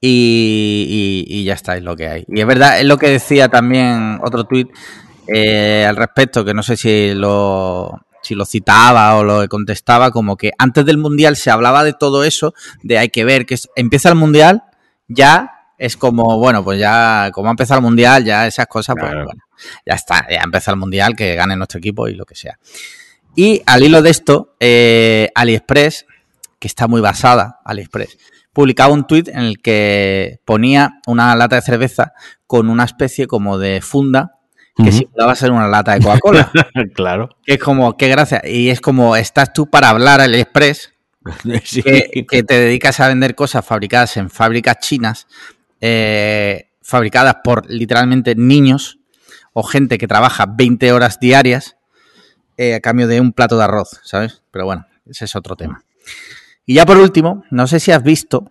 Y, ya está, es lo que hay. Y es verdad, es lo que decía también otro tuit eh, al respecto, que no sé si lo, si lo citaba o lo contestaba, como que antes del Mundial se hablaba de todo eso, de hay que ver que empieza el Mundial ya es como, bueno, pues ya, como ha empezado el mundial, ya esas cosas, pues bueno, ya está, ya ha empezado el mundial, que gane nuestro equipo y lo que sea. Y al hilo de esto, eh, AliExpress, que está muy basada, AliExpress, publicaba un tuit en el que ponía una lata de cerveza con una especie como de funda que simulaba ser una lata de Coca-Cola. (laughs) claro. Que es como, qué gracia. Y es como, estás tú para hablar (laughs) Que, te dedicas a vender cosas fabricadas en fábricas chinas, eh, fabricadas por literalmente niños o gente que trabaja 20 horas diarias eh, a cambio de un plato de arroz, ¿sabes? Pero bueno, ese es otro tema. Y ya por último, no sé si has visto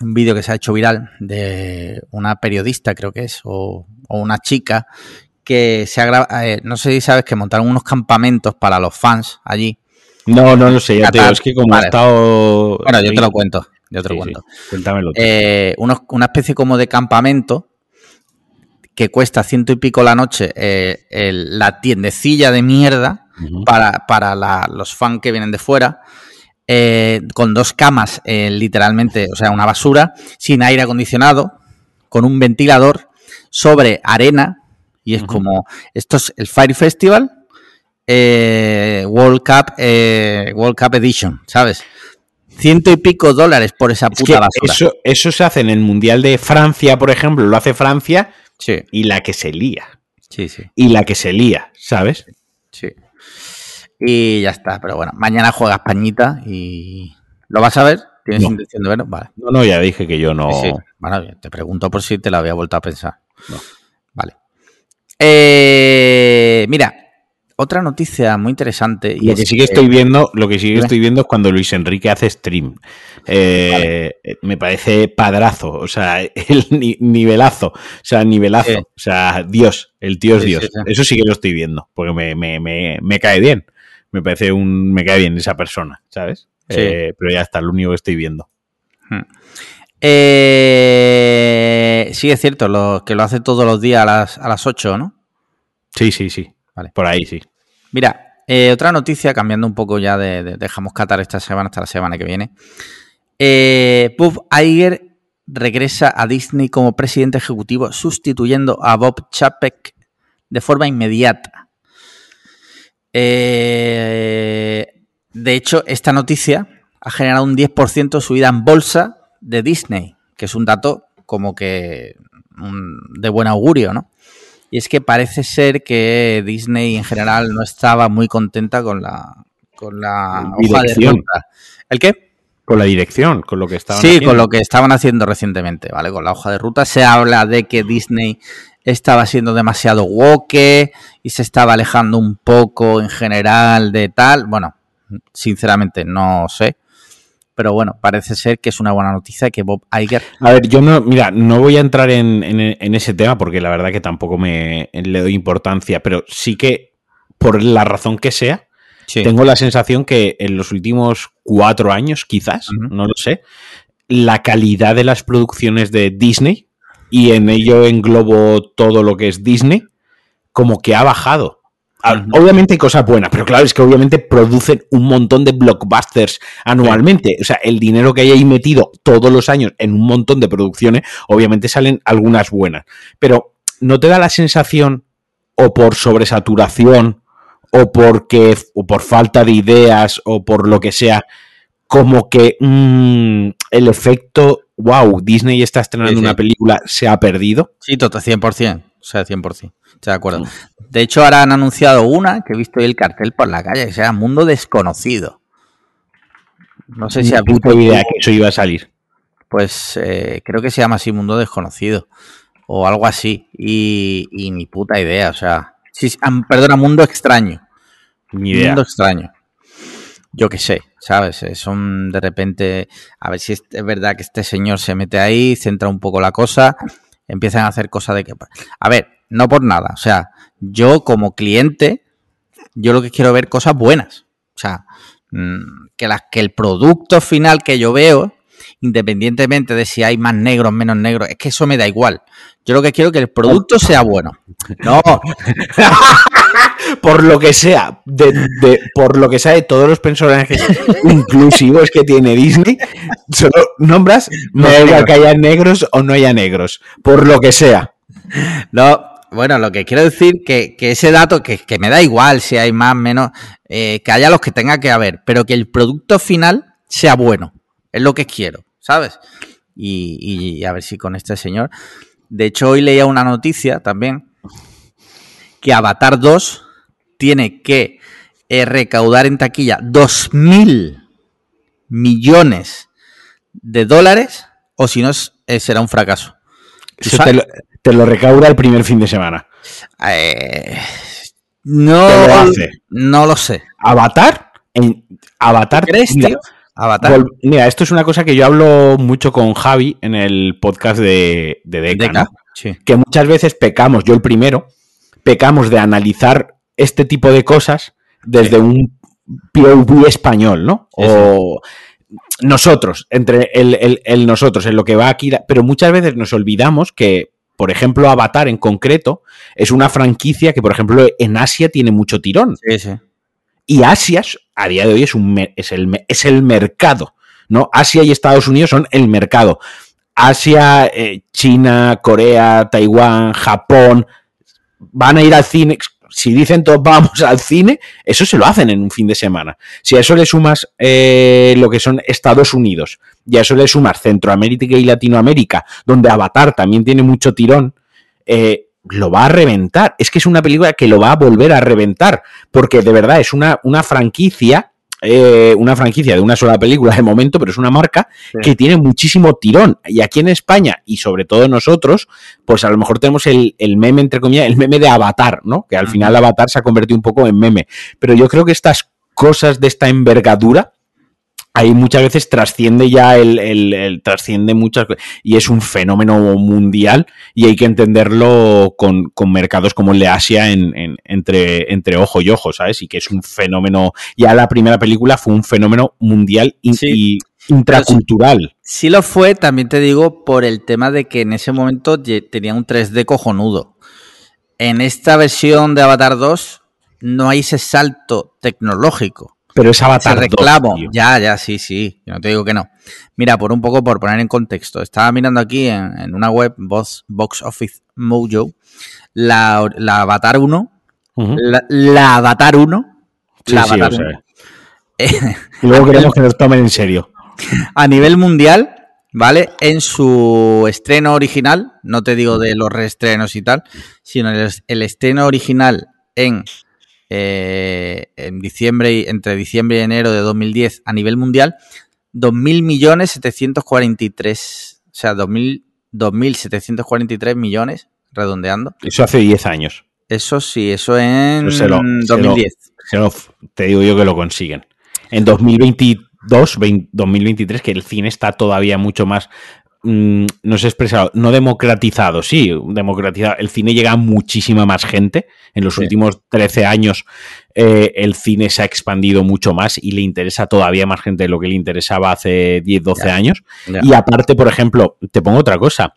un vídeo que se ha hecho viral de una periodista, creo que es, o, una chica que se ha grabado, eh, no sé si sabes que montaron unos campamentos para los fans allí no, no lo sé, ya te digo, es que como ha estado... Bueno, yo te lo cuento, yo te lo cuento. cuéntamelo. Eh, una especie como de campamento que cuesta ciento y pico la noche eh, la tiendecilla de mierda para, los fans que vienen de fuera. Eh, con dos camas, literalmente, o sea, una basura, sin aire acondicionado, con un ventilador, sobre arena, y es como, esto es el Fire Festival, eh, World Cup eh, World Cup Edition, ¿sabes? Ciento y pico dólares por esa puta basura. Eso, eso se hace en el Mundial de Francia, por ejemplo, lo hace Francia y la que se lía. Sí, sí. Y la que se lía, ¿sabes? Sí. Y ya está, pero bueno, mañana juega Españita y ¿lo vas a ver? ¿Tienes intención de verlo? Vale. No, no, ya dije que yo no. Sí, Bueno, te pregunto por si te lo había vuelto a pensar. Vale. Eh, mira, otra noticia muy interesante. Y lo que sí que estoy viendo, lo que sí que estoy viendo es cuando Luis Enrique hace stream. Eh, me parece padrazo, o sea, (laughs) el nivelazo, o sea, nivelazo, o sea, Dios, el tío es Dios. Eso sí que lo estoy viendo, porque me, cae bien. Me parece un. Me cae bien esa persona, ¿sabes? Eh, pero ya está, lo único que estoy viendo. Hmm. Eh, sí, es cierto, lo, que lo hace todos los días a las, a las 8, ¿no? Sí, sí, sí. Vale. Por ahí sí. Mira, eh, otra noticia, cambiando un poco ya de, dejamos Qatar esta semana hasta la semana que viene. Eh, Bob Iger regresa a Disney como presidente ejecutivo, sustituyendo a Bob Chapek de forma inmediata. Eh, de hecho, esta noticia ha generado un 10% subida en bolsa de Disney, que es un dato como que de buen augurio, ¿no? Y es que parece ser que Disney en general no estaba muy contenta con la, con la hoja de ruta. ¿El qué? Con la dirección, con lo que estaban sí, con lo que estaban haciendo recientemente, ¿vale? Con la hoja de ruta se habla de que Disney estaba siendo demasiado woke y se estaba alejando un poco en general de tal. Bueno, sinceramente no sé pero bueno, parece ser que es una buena noticia que Bob Iger... A ver, yo no, mira, no voy a entrar en, ese tema porque la verdad que tampoco me le doy importancia, pero sí que, por la razón que sea, tengo la sensación que en los últimos cuatro años, quizás, no lo sé, la calidad de las producciones de Disney, y en ello englobo todo lo que es Disney, como que ha bajado. Obviamente hay cosas buenas, pero claro, es que obviamente producen un montón de blockbusters anualmente. O sea, el dinero que hay ahí metido todos los años en un montón de producciones, obviamente salen algunas buenas. Pero ¿no te da la sensación, o por sobresaturación, o porque, o por falta de ideas, o por lo que sea, como que mm, el efecto, wow, Disney está estrenando una película, se ha perdido? Sí, total, 100%. O sea, 100%. Estoy de acuerdo. De hecho, ahora han anunciado una que he visto el cartel por la calle, que se llama Mundo Desconocido. No sé si ha puta idea que eso iba a salir. Pues eh, creo que se llama así Mundo Desconocido. O algo así. Y, y ni puta idea. O sea. Sí, perdona, Mundo Extraño. Ni idea. Mundo Extraño. Yo qué sé, ¿sabes? Eh, son de repente. A ver si es verdad que este señor se mete ahí, centra un poco la cosa empiezan a hacer cosas de que... A ver, no por nada. O sea, yo como cliente, yo lo que quiero ver cosas buenas. O sea, mm, que, las, que el producto final que yo veo, independientemente de si hay más negros, menos negros, es que eso me da igual. Yo lo que quiero es que el producto sea bueno. No. (laughs) por lo que sea, de, por lo que sea de todos los personajes inclusivos que tiene Disney, solo nombras, no da que haya negros o no haya negros, por lo que sea. No, bueno, lo que quiero decir que, que ese dato, que, que, me da igual si hay más, menos, eh, que haya los que tenga que haber, pero que el producto final sea bueno. Es lo que quiero, ¿sabes? Y, y a ver si con este señor. De hecho, hoy leía una noticia también que Avatar 2 tiene que eh, recaudar en taquilla 2.000 millones de dólares o si no eh, será un fracaso. te, lo, recauda el primer fin de semana. Eh, no, no lo sé. ¿Avatar? En, ¿Avatar? ¿Crees, tío? Avatar. Mira, esto es una cosa que yo hablo mucho con Javi en el podcast de, de Deca, que muchas veces pecamos, yo el primero, pecamos de analizar este tipo de cosas desde un POV español, ¿no? O nosotros, entre el, nosotros, en lo que va aquí, pero muchas veces nos olvidamos que, por ejemplo, Avatar en concreto es una franquicia que, por ejemplo, en Asia tiene mucho tirón. Sí, sí. Y Asia, a día de hoy, es, un, es, el, mercado, ¿no? Asia y Estados Unidos son el mercado. Asia, eh, China, Corea, Taiwán, Japón, van a ir al cine si dicen todos vamos al cine, eso se lo hacen en un fin de semana. Si a eso le sumas eh, lo que son Estados Unidos y a eso le sumas Centroamérica y Latinoamérica, donde Avatar también tiene mucho tirón, eh, lo va a reventar. Es que es una película que lo va a volver a reventar, porque de verdad es una, una franquicia eh, una franquicia de una sola película de momento, pero es una marca Sí. que tiene muchísimo tirón. Y aquí en España, y sobre todo nosotros, pues a lo mejor tenemos el, el meme, entre comillas, el meme de Avatar, ¿no? Que al final Avatar se ha convertido un poco en meme. Pero yo creo que estas cosas de esta envergadura, ahí muchas veces trasciende ya el, el- el- trasciende muchas y es un fenómeno mundial y hay que entenderlo con, con mercados como el de Asia en, en- entre, entre ojo y ojo, ¿sabes? Y que es un fenómeno, ya la primera película fue un fenómeno mundial Sí. y intracultural. Sí lo fue, también te digo, por el tema de que en ese momento tenía un 3D cojonudo. En esta versión de Avatar 2 no hay ese salto tecnológico. Pero es Avatar 2, reclamo. ya, ya, sí, sí. Yo no te digo que no. Mira, por un poco, por poner en contexto. Estaba mirando aquí en, en una web, Box, Box Office Mojo, la, la Avatar 1. Ujú. La, la Avatar 1. Sí, la sí, Avatar sea, 1. Eh, y luego queremos que nos tomen en serio. a nivel mundial, ¿vale? En su estreno original, no te digo de los reestrenos y tal, sino el, el estreno original en, eh, en diciembre, y- entre diciembre y enero de 2010 a nivel mundial, 2.000 millones 743, o sea, 2.000 2.743 millones, redondeando. Eso hace 10 años. Eso sí, eso en Eso se lo- se lo- 2010. Se lo- te digo yo que lo consiguen. En 2022, 20 2023, que el cine está todavía mucho más, mm, no sé expresado, no democratizado, sí, democratizado. El cine llega a muchísima más gente. En los Sí. últimos 13 años eh, el cine se ha expandido mucho más y le interesa todavía más gente de lo que le interesaba hace 10, 12 Ya. años. Y aparte, por ejemplo, te pongo otra cosa.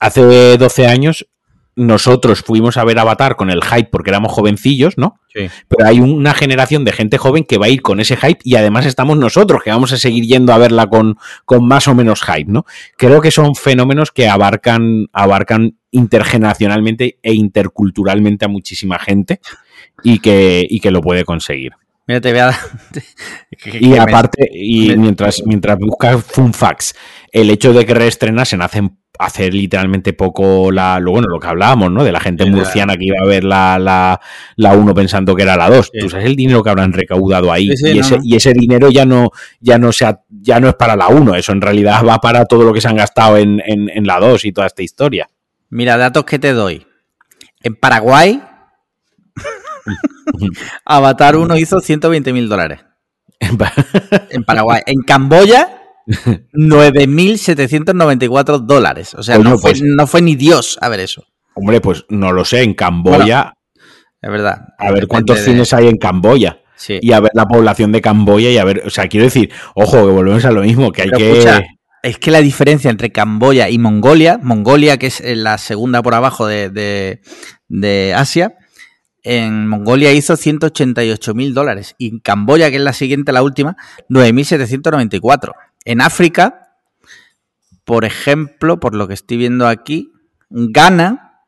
Hace 12 años nosotros fuimos a ver Avatar con el hype porque éramos jovencillos, ¿no? Sí. Pero hay una generación de gente joven que va a ir con ese hype y además estamos nosotros que vamos a seguir yendo a verla con, con más o menos hype, ¿no? Creo que son fenómenos que abarcan, abarcan intergeneracionalmente e interculturalmente a muchísima gente y que, y que lo puede conseguir. Mira, te voy a (laughs) Y aparte, y mientras, mientras buscas fun facts, el hecho de que reestrenasen hace, hace literalmente poco la, lo bueno, lo que hablábamos, ¿no? De la gente murciana que iba a ver la, la, la 1 pensando que era la 2. Sí. Tú sabes el dinero que habrán recaudado ahí. Sí, sí, y, no, ese, no. y ese dinero ya no, ya no sea, ya no es para la 1, eso en realidad va para todo lo que se han gastado en, en, en la 2 y toda esta historia. Mira, datos que te doy. En Paraguay, (laughs) Avatar 1 hizo 120 mil dólares. En Paraguay. En Camboya, 9.794 dólares. O sea, no, fue, pues- no fue ni Dios a ver eso. Hombre, pues no lo sé, en Camboya, Es verdad. a ver cuántos de- cines hay en Camboya. Sí. y a ver la población de Camboya y a ver, o sea, quiero decir, ojo, que volvemos a lo mismo, que hay Pero que... escucha, es que la diferencia entre Camboya y Mongolia, Mongolia, que es eh, la segunda por abajo de, de- de Asia, en Mongolia hizo 188 mil dólares. Y en Camboya, que es la siguiente, la última, 9.794. En África, por ejemplo, por lo que estoy viendo aquí, Ghana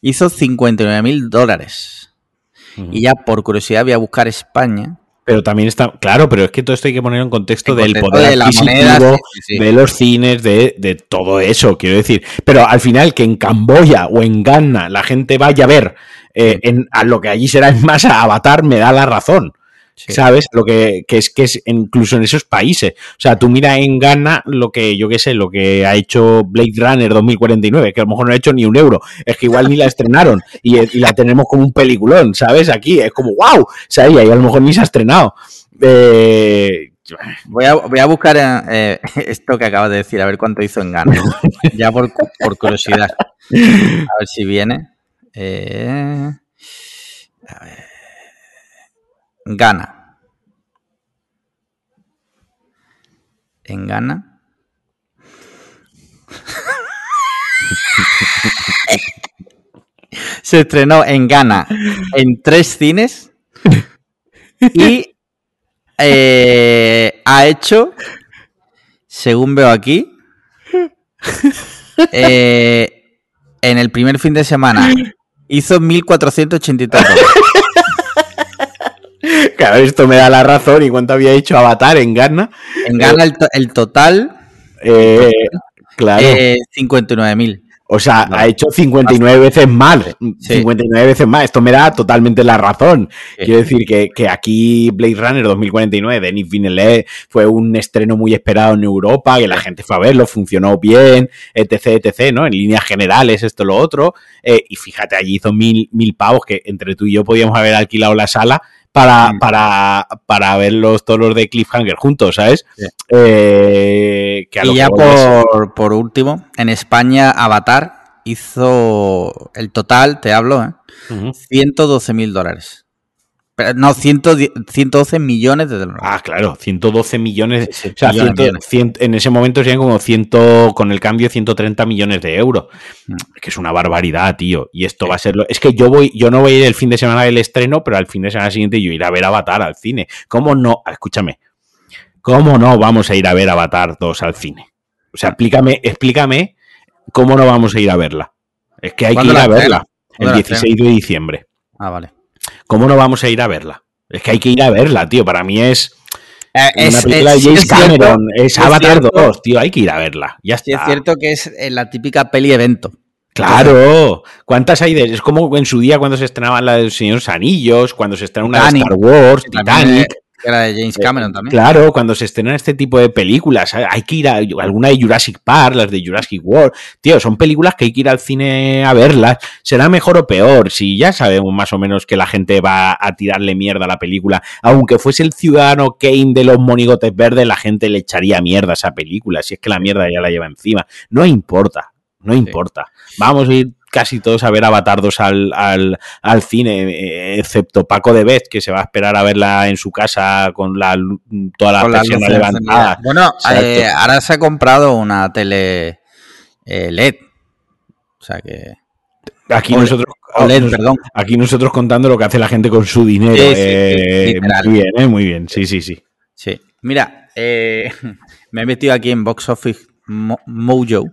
hizo 59 mil dólares. Y ya por curiosidad voy a buscar España. Pero también está, claro, pero es que todo esto hay que ponerlo en contexto En del poder de la adquisitivo, moneda, sí, sí. de los cines, de, de todo eso, quiero decir. Pero al final que en Camboya o en Ghana la gente vaya a ver eh, en, a lo que allí será en masa Avatar, me da la razón. Sí. ¿Sabes? Lo que, que es que es incluso en esos países. O sea, tú mira en Ghana lo que, yo qué sé, lo que ha hecho Blade Runner 2049, que a lo mejor no ha hecho ni un euro. Es que igual ni la estrenaron y, y la tenemos como un peliculón, ¿sabes? Aquí es como, wow, ¿sabes? Y ahí a lo mejor ni se ha estrenado. Eh, Voy a, voy a buscar eh, (laughs) esto que acabas de decir, a ver cuánto hizo en Ghana. (laughs) ya por, por curiosidad. A ver si viene. Eh, a ver. Ghana. En Ghana. (laughs) Se estrenó en Ghana en tres cines y eh, ha hecho, según veo aquí, (laughs) eh, en el primer fin de semana hizo 1.483 dólares. (laughs) claro, esto me da la razón. ¿Y cuánto había hecho Avatar en Ghana? En Ghana el, to- el total, Eh, claro. eh, 59.000. O sea, No. ha hecho 59 veces más. Sí. 59 veces más. Esto me da totalmente la razón. Sí. Quiero decir que, que aquí Blade Runner 2049 de Denis Villeneuve fue un estreno muy esperado en Europa, que la gente fue a verlo, funcionó bien, etc, etc, ¿no? En líneas generales, esto, lo otro. Eh, y fíjate, allí hizo mil, mil pavos que entre tú y yo podíamos haber alquilado la sala para, Mm. para, para ver los todos los de Cliffhanger juntos, ¿sabes? Sí. Eh, que a Y ya voy es- por, por último, en España Avatar hizo el total, te hablo, ¿eh? Ujú. 112 mil dólares. Pero, no, 110 112 millones de dólares. Ah, claro, 112 millones. Sí, sí, o sea, millones, 100 millones. 100 en ese momento serían como 100, con el cambio 130 millones de euros. Mm. Que es una barbaridad, tío. Y esto va a ser lo. Es que yo voy, yo no voy a ir el fin de semana del estreno, pero al fin de semana siguiente yo iré a ver Avatar al cine. ¿Cómo no? Ah, Escúchame. ¿Cómo no vamos a ir a ver Avatar 2 al cine? O sea, explícame, explícame cómo no vamos a ir a verla. Es que hay que ¿Cuándo ir a verla. El ¿Cuándo la 16 de diciembre. Ah, vale. ¿Cómo no vamos a ir a verla? Es que hay que ir a verla, tío. Para mí es Eh, una es, película es- de James es Cameron. es es Avatar cierto- 2, tío. Hay que ir a verla. Ya sí es está. cierto que es eh, la típica peli evento. Claro. ¿Cuántas hay de.? Es como en su día cuando se estrenaban la de los Señores Anillos, cuando se estrena una de. Star Wars, Titanic. Eh, que era de James Cameron también. Claro, cuando se estrenan este tipo de películas, hay hay que ir a alguna de Jurassic Park, las de Jurassic World. Tío, son películas que hay que ir al cine a verlas. Será mejor o peor, si ya sabemos más o menos que la gente va a tirarle mierda a la película. Aunque fuese el ciudadano Kane de los monigotes verdes, la gente le echaría mierda a esa película. Si es que la mierda ya la lleva encima. No importa, no importa. Vamos a ir casi todos a ver Avatar 2 al, al, al cine, eh, excepto Paco de Best, que se va a esperar a verla en su casa con la, toda la Con levantada. Bueno, eh, ahora se ha comprado una tele eh, LED. O sea que. Aquí OLED, nosotros, OLED, nos- perdón. aquí nosotros contando lo que hace la gente con su dinero. Sí, sí, eh, muy bien, muy bien. Sí, sí, sí. Sí. Mira, (laughs) me he metido aquí en Box Office Mo- Mojo.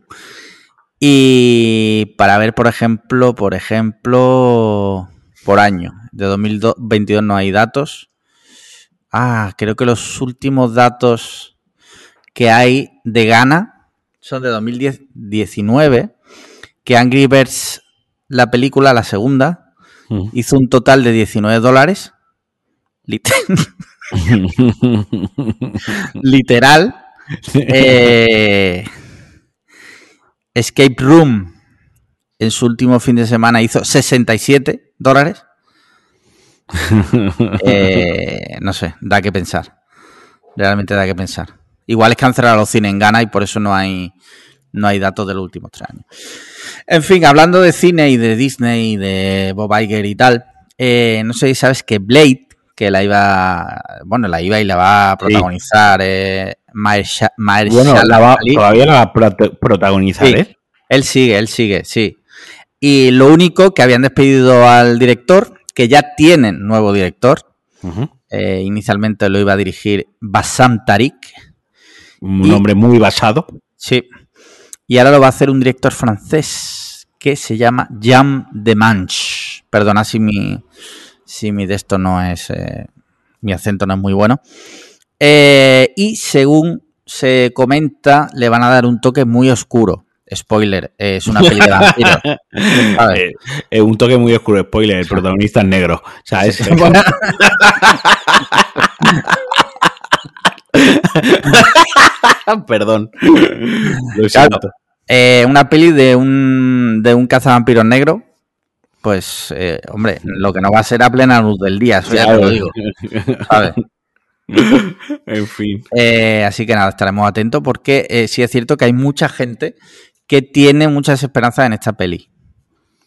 Y para ver, por ejemplo, por ejemplo, por año. De 2022 no hay datos. Ah, creo que los últimos datos que hay de Ghana son de 2019. Que Angry Birds, la película, la segunda, hizo un total de 19 dólares. Lit- Literal. (laughs) (laughs) Eh, Escape Room en su último fin de semana hizo 67 dólares. (laughs) Eh, no sé, da que pensar. Realmente da que pensar. Igual es cerrado los cines en Ghana y por eso no hay, no hay datos de los últimos tres años. En fin, hablando de cine y de Disney y de Bob Iger y tal, eh, no sé si sabes que Blade, que la iba, bueno, la iba y la va a protagonizar eh, Mahersha- bueno, la va- Ali. todavía la va a protagonizar, Sí. ¿eh? Él sigue, él sigue, sí. Y lo único que habían despedido al director, que ya tienen nuevo director. Eh, inicialmente lo iba a dirigir Bassam Tariq. Un Y- nombre muy basado. Sí. Y ahora lo va a hacer un director francés que se llama Jam Demanche. Perdona si mi, si mi de esto no es. eh, mi acento no es muy bueno. Eh, y según se comenta, le van a dar un toque muy oscuro. Spoiler, es una peli de vampiros. (laughs) ¿sabes? Eh, un toque muy oscuro, spoiler, el protagonista es negro. ¿Sabes? Sí. (laughs) Perdón. Lo Claro. una peli de un, de un cazavampiros negro. Pues, eh, hombre, lo que no va a ser a plena luz del día, eso ya te lo digo. ¿sabes? (laughs) en fin. Eh, así que nada, estaremos atentos porque eh, sí es cierto que hay mucha gente que tiene muchas esperanzas en esta peli.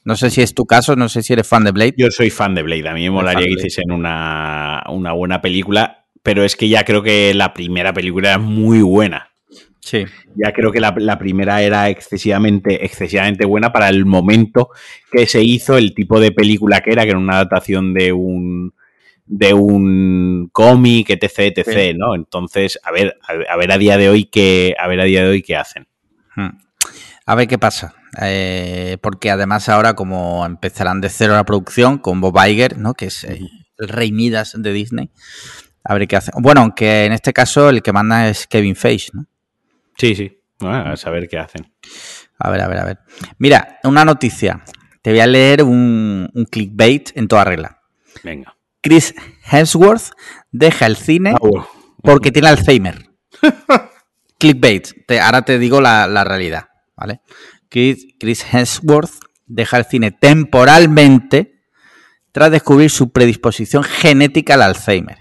No sé si es tu caso, no sé si eres fan de Blade. Yo soy fan de Blade. A mí me molaría que hiciesen una, una buena película, pero es que ya creo que la primera película era muy buena. Sí. Ya creo que la, la primera era excesivamente, excesivamente buena para el momento que se hizo, el tipo de película que era, que era una adaptación de un de un cómic, etc, etc, Sí. ¿no? Entonces, a ver, a, a ver a día de hoy qué, a ver a día de hoy qué hacen. Hmm. A ver qué pasa. Eh, porque además ahora como empezarán de cero la producción con Bob Iger, ¿no? Que es el rey Midas de Disney. A ver qué hacen. Bueno, aunque en este caso el que manda es Kevin Feige, ¿no? Sí, sí. Bueno, a saber qué hacen. A ver, a ver, a ver. Mira, una noticia. Te voy a leer un, un clickbait en toda regla. Venga. Chris Hemsworth deja el cine Ah, porque tiene Alzheimer. (laughs) clickbait. Te- ahora te digo la, la realidad, ¿vale? Chris, Chris Hemsworth deja el cine temporalmente tras descubrir su predisposición genética al Alzheimer.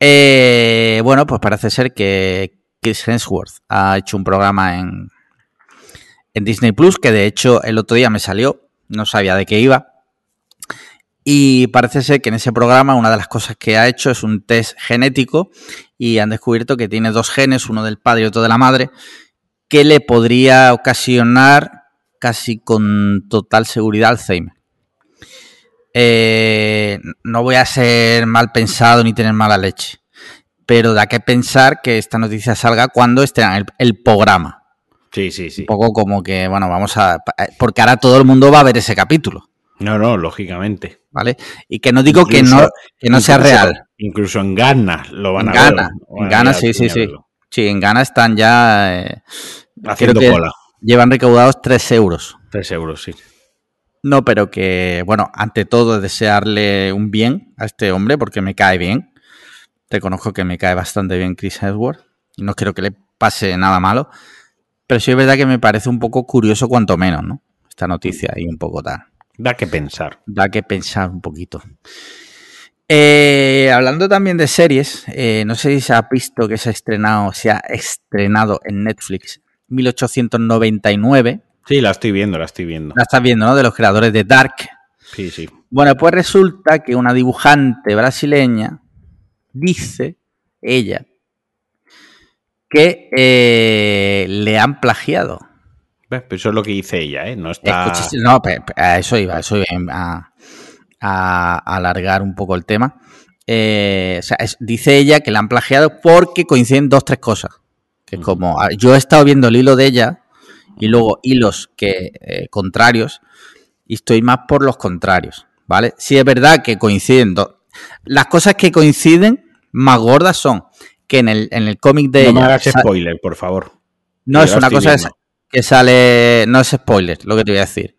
Eh, bueno, pues parece ser que Chris Hemsworth ha hecho un programa en, en Disney Plus, que de hecho el otro día me salió, no sabía de qué iba. Y parece ser que en ese programa una de las cosas que ha hecho es un test genético y han descubierto que tiene dos genes, uno del padre y otro de la madre, que le podría ocasionar casi con total seguridad Alzheimer. Eh, no voy a ser mal pensado ni tener mala leche, pero da que pensar que esta noticia salga cuando esté el, el programa. Sí, sí, sí. Un poco como que, bueno, vamos a... Porque ahora todo el mundo va a ver ese capítulo, No, no, lógicamente. ¿vale? Y que no digo que no, que no sea real. Incluso en Ghana lo van En a ver. Ghana, en a Ghana sí, sí, sí. verlo. Sí, en Ghana están ya... eh, Haciendo que- cola. llevan recaudados 3 euros. Tres euros, sí. No, pero que, bueno, ante todo desearle un bien a este hombre porque me cae bien. Te conozco que me cae bastante bien Chris Hemsworth y no quiero que le pase nada malo. Pero sí es verdad que me parece un poco curioso cuanto menos, ¿no? Esta noticia y un poco tal. Da que pensar. Da que pensar un poquito. Eh, hablando también de series, eh, no sé si se ha visto que se ha estrenado, se ha estrenado en Netflix 1899. Sí, la estoy viendo, la estoy viendo. La estás viendo, ¿no? De los creadores de Dark. Sí, sí. Bueno, pues resulta que una dibujante brasileña dice, ella, que eh, le han plagiado. Pero eso es lo que dice ella, ¿eh? No está. No, a eso iba, a eso iba a, a- a alargar un poco el tema. Eh, o sea, es- dice ella que la han plagiado porque coinciden dos, tres cosas. Que es como, a- yo he estado viendo el hilo de ella y luego hilos que eh, contrarios y estoy más por los contrarios, ¿vale? Sí es verdad que coinciden dos. Las cosas que coinciden más gordas son que en el, en el cómic de no me hagas spoiler, por favor. no es una cosa viendo. que sale. No es spoiler lo que te voy a decir.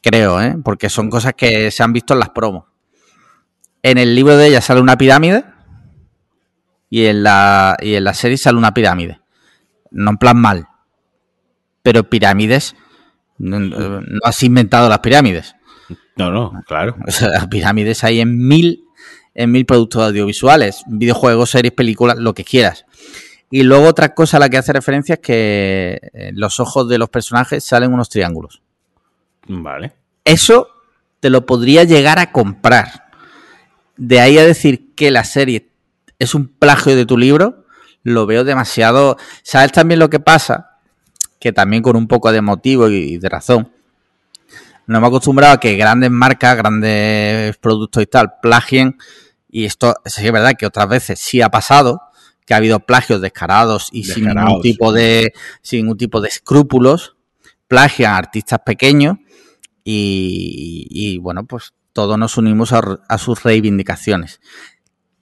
Creo, ¿eh? Porque son cosas que se han visto en las promos. En el libro de ella sale una pirámide. Y en la, y en la serie sale una pirámide. No en plan mal. Pero pirámides. No, no has inventado las pirámides. No, no, claro. (laughs) O sea, las pirámides hay en mil, en mil productos audiovisuales, videojuegos, series, películas, lo que quieras. Y luego otra cosa a la que hace referencia es que en los ojos de los personajes salen unos triángulos. Vale. Eso te lo podría llegar a comprar. De ahí a decir que la serie es un plagio de tu libro, lo veo demasiado. ¿Sabes también lo que pasa? Que también con un poco de motivo y de razón. No me he acostumbrado a que grandes marcas, grandes productos y tal, plagien. Y esto sí es verdad que otras veces sí ha pasado, que ha habido plagios descarados y sin ningún tipo de, sin ningún tipo de escrúpulos. Plagian a artistas pequeños y, y, bueno, pues todos nos unimos a, a sus reivindicaciones.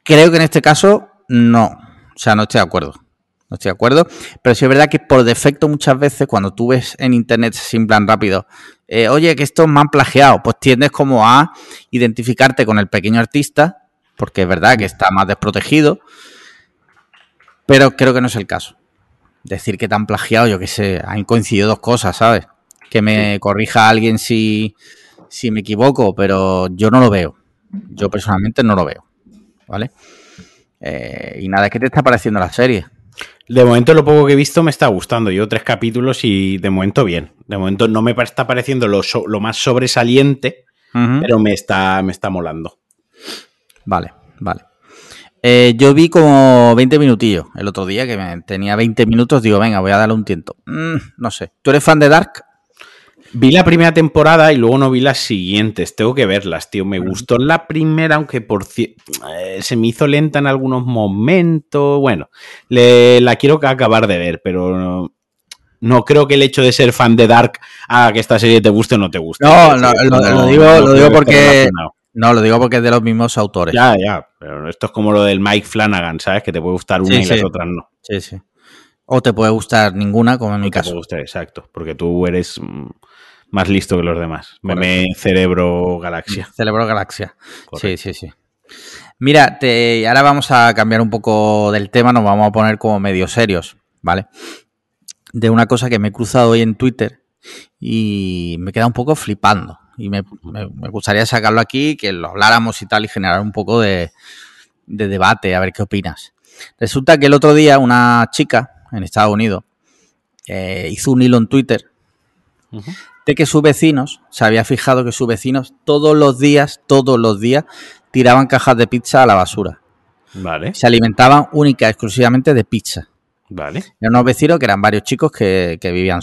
Creo que en este caso no, o sea, no estoy de acuerdo. No estoy de acuerdo, pero sí es verdad que por defecto muchas veces cuando tú ves en internet sin plan rápido, eh, oye, que estos me han plagiado, pues tiendes como a identificarte con el pequeño artista, porque es verdad que está más desprotegido, pero creo que no es el caso. Decir que te han plagiado, yo que sé, han coincidido dos cosas, ¿sabes? Que me corrija alguien si, si me equivoco, pero yo no lo veo. Yo personalmente no lo veo, ¿vale? Eh, y nada, ¿qué te está pareciendo la serie? De momento lo poco que he visto me está gustando. Yo tres capítulos y de momento bien. De momento no me está pareciendo lo, so- lo más sobresaliente, pero me está, me está molando. Vale, vale. Eh, yo vi como 20 minutillos el otro día, que me- tenía 20 minutos, digo, venga, voy a darle un tiento. Mm, no sé. ¿Tú eres fan de Dark? Vi la primera temporada y luego no vi las siguientes. Tengo que verlas, tío. Me gustó la primera, aunque por eh, se me hizo lenta en algunos momentos. Bueno, le- la quiero acabar de ver, pero no, no creo que el hecho de ser fan de Dark haga que esta serie te guste o no te guste. No, no, lo- lo digo- lo digo que porque-. No, lo digo porque es de los mismos autores. Ya, ya. Pero esto es como lo del Mike Flanagan, ¿sabes? Que te puede gustar una Sí, y las otras no. Sí, sí. O te puede gustar ninguna, como en mi te caso. puede gustar, exacto, porque tú eres mm, más listo que los demás. Correcto. Meme cerebro galaxia. (laughs) Celebro Galaxia. Correcto. Sí, sí, sí. Mira, te, ahora vamos a cambiar un poco del tema, nos vamos a poner como medio serios, ¿vale? De una cosa que me he cruzado hoy en Twitter y me queda un poco flipando. Y me, me- me gustaría sacarlo aquí, que lo habláramos y tal, y generar un poco de, de debate, a ver qué opinas. Resulta que el otro día una chica en Estados Unidos eh, hizo un hilo en Twitter de que sus vecinos, se había fijado que sus vecinos todos los días, todos los días, tiraban cajas de pizza a la basura. Vale, Se alimentaban única y exclusivamente de pizza. vale. Eran unos vecinos que eran varios chicos que, que vivían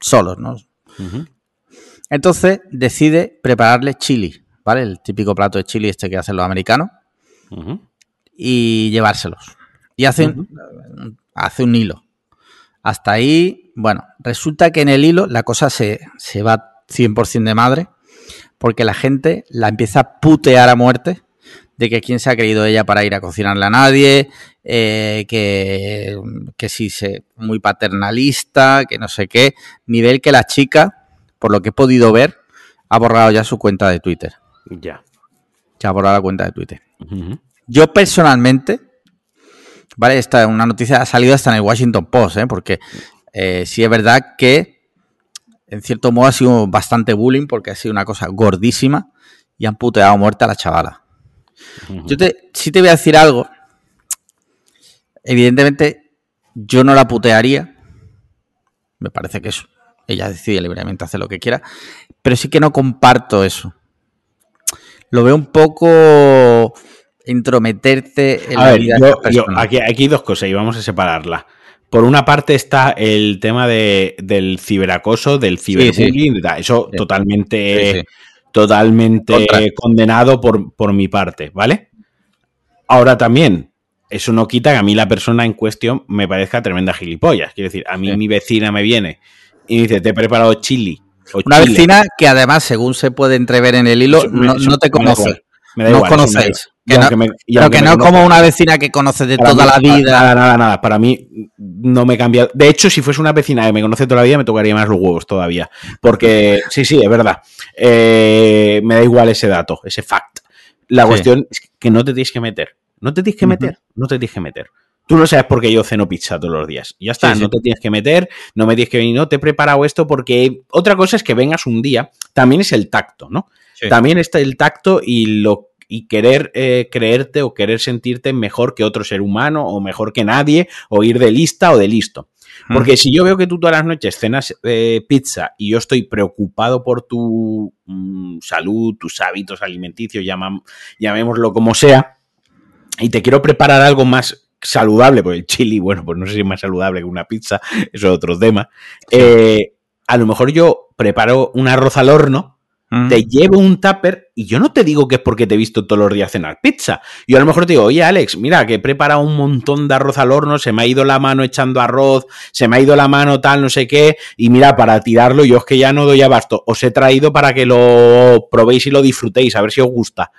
solos, ¿no? Entonces decide prepararle chili, ¿vale? El típico plato de chili este que hacen los americanos y llevárselos. Y hace, un- hace un hilo. Hasta ahí, bueno, resulta que en el hilo la cosa se, se va 100% de madre porque la gente la empieza a putear a muerte de que quién se ha creído ella para ir a cocinarle a nadie, eh, que, que sí, se, muy paternalista, que no sé qué, nivel que la chica, por lo que he podido ver, ha borrado ya su cuenta de Twitter. Ya. Se ha borrado la cuenta de Twitter. Yo personalmente, vale, esta es una noticia ha salido hasta en el Washington Post, ¿eh? porque eh, sí es verdad que en cierto modo ha sido bastante bullying porque ha sido una cosa gordísima y han puteado a muerte a la chavala. Yo te, sí te voy a decir algo. Evidentemente, yo no la putearía. Me parece que eso. Ella decide libremente hacer lo que quiera. Pero sí que no comparto eso. Lo veo un poco intrometerte en A la ver, vida yo- de aquí, aquí hay dos cosas y vamos a separarla. Por una parte está el tema de, del ciberacoso, del ciberbullying, eso Sí. totalmente, totalmente Contra. condenado por, por mi parte, ¿vale? Ahora también, eso no quita que a mí la persona en cuestión me parezca tremenda gilipollas. Quiero decir, a mí mi vecina me viene y dice, te he preparado chili. Una chile". vecina que además, según se puede entrever en el hilo, Eso no, eso no te me da conoce. igual, me da No eso me da conocéis. igual. Que no- me- Pero que no como una vecina que conoce de Para toda mí- la vida. Nada, nada, nada. Para mí no me cambia. De hecho, si fuese una vecina que me conoce toda la vida, me tocaría más los huevos todavía. Porque, sí, sí, es verdad. Eh, me da igual ese dato, ese fact. La Sí. cuestión es que no te tienes que meter. No te tienes que meter. No te tienes que meter. Tú no sabes por qué yo ceno pizza todos los días. Ya está, Sí, sí. no te tienes que meter, no me tienes que venir, no te he preparado esto porque otra cosa es que vengas un día, también es el tacto, ¿no? Sí. También está el tacto y lo y querer eh, creerte o querer sentirte mejor que otro ser humano o mejor que nadie o ir de lista o de listo. Porque si yo veo que tú todas las noches cenas eh, pizza y yo estoy preocupado por tu mm, salud, tus hábitos alimenticios, llamam- llamémoslo como sea, y te quiero preparar algo más saludable, porque el chili, bueno, pues no sé si es más saludable que una pizza, eso es otro tema. Eh, a lo mejor yo preparo un arroz al horno Mm. te llevo un tupper y yo no te digo que es porque te he visto todos los días cenar pizza. Yo a lo mejor te digo, oye Alex, mira que he preparado un montón de arroz al horno, se me ha ido la mano echando arroz, se me ha ido la mano tal, no sé qué, y mira, para tirarlo yo es que ya no doy abasto, os he traído para que lo probéis y lo disfrutéis, a ver si os gusta.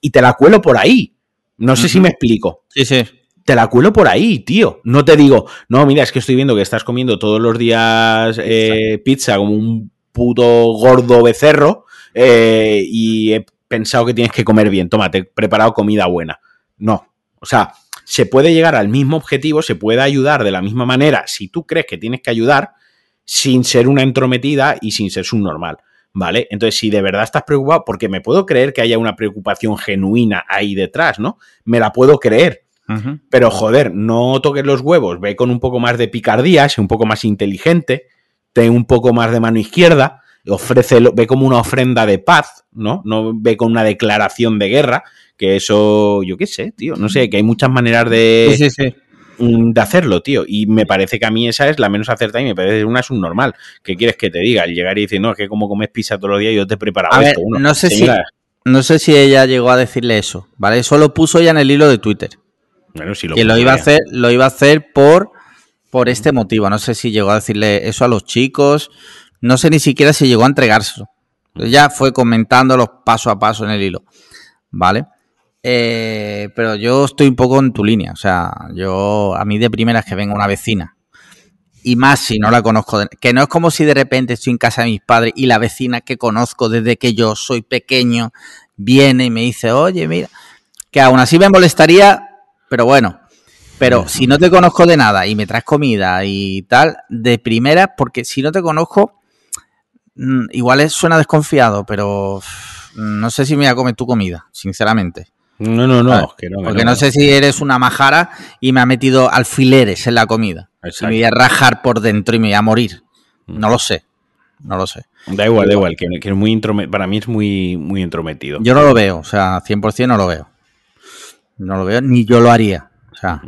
Y te la cuelo por ahí. No sé si me explico Sí, sí. Te la cuelo por ahí, tío. No te digo, no, mira, es que estoy viendo que estás comiendo todos los días eh, pizza como un puto gordo becerro eh, y he pensado que tienes que comer bien. Toma, te he preparado comida buena. No. O sea, se puede llegar al mismo objetivo, se puede ayudar de la misma manera si tú crees que tienes que ayudar sin ser una entrometida y sin ser subnormal. ¿Vale? Entonces, si de verdad estás preocupado, porque me puedo creer que haya una preocupación genuina ahí detrás, ¿no? Me la puedo creer. Pero joder, no toques los huevos, ve con un poco más de picardía, sé un poco más inteligente, ten un poco más de mano izquierda, ofrece, ve como una ofrenda de paz, ¿no? No ve con una declaración de guerra, que eso, yo qué sé, tío, no sé, que hay muchas maneras de, Sí, sí, sí. mm, de hacerlo, tío. Y me parece que a mí esa es la menos acertada y me parece una subnormal. ¿Qué quieres que te diga? El llegar y decir, no, es que como comes pizza todos los días, yo te he preparado A ver, esto. No sé si- No sé si ella llegó a decirle eso, ¿vale? Eso lo puso ella en el hilo de Twitter. Bueno, si lo que lo iba a hacer, lo iba a hacer por, por este motivo. No sé si llegó a decirle eso a los chicos. No sé ni siquiera si llegó a entregárselo. Ya fue comentando los paso a paso en el hilo. ¿Vale? Eh, pero yo estoy un poco en tu línea. O sea, yo, a mí de primeras que venga una vecina y más si no la conozco. de- que no es como si de repente estoy en casa de mis padres y la vecina que conozco desde que yo soy pequeño viene y me dice, oye, mira, que aún así me molestaría, pero bueno. Pero si no te conozco de nada y me traes comida y tal, de primera, porque si no te conozco, mm, igual suena desconfiado, pero uf, no sé si me voy a comer tu comida, sinceramente. No, no, no. Vale, que no, que Porque no sé si eres una majara y me ha metido alfileres en la comida. Y me voy a rajar por dentro y me voy a morir. No lo sé. No lo sé. Da igual, da igual, que, que es muy para mí es muy, muy entrometido. Yo no lo veo. O sea, 100% no lo veo. No lo veo, ni yo lo haría. O sea.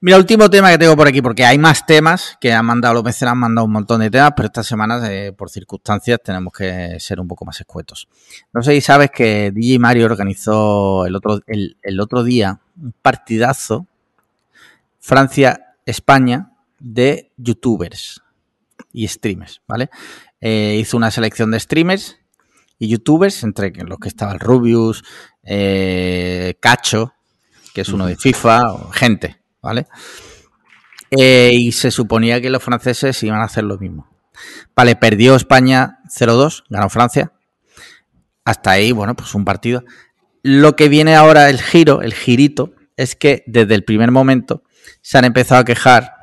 Mira, último tema que tengo por aquí, porque hay más temas que han mandado los mecenas, han mandado un montón de temas, pero esta semana, eh, por circunstancias, tenemos que ser un poco más escuetos. No sé si sabes que DJ Mario organizó el otro, el, el otro día un partidazo Francia-España de youtubers y streamers, ¿vale? Eh, hizo una selección de streamers y youtubers, entre los que estaba el Rubius, eh, Cacho, que es uno de FIFA, gente, ¿vale? Eh, y se suponía que los franceses iban a hacer lo mismo. Vale, perdió España 0-2, ganó Francia. Hasta ahí, bueno, pues un partido. Lo que viene ahora, el giro, el girito, es que desde el primer momento se han empezado a quejar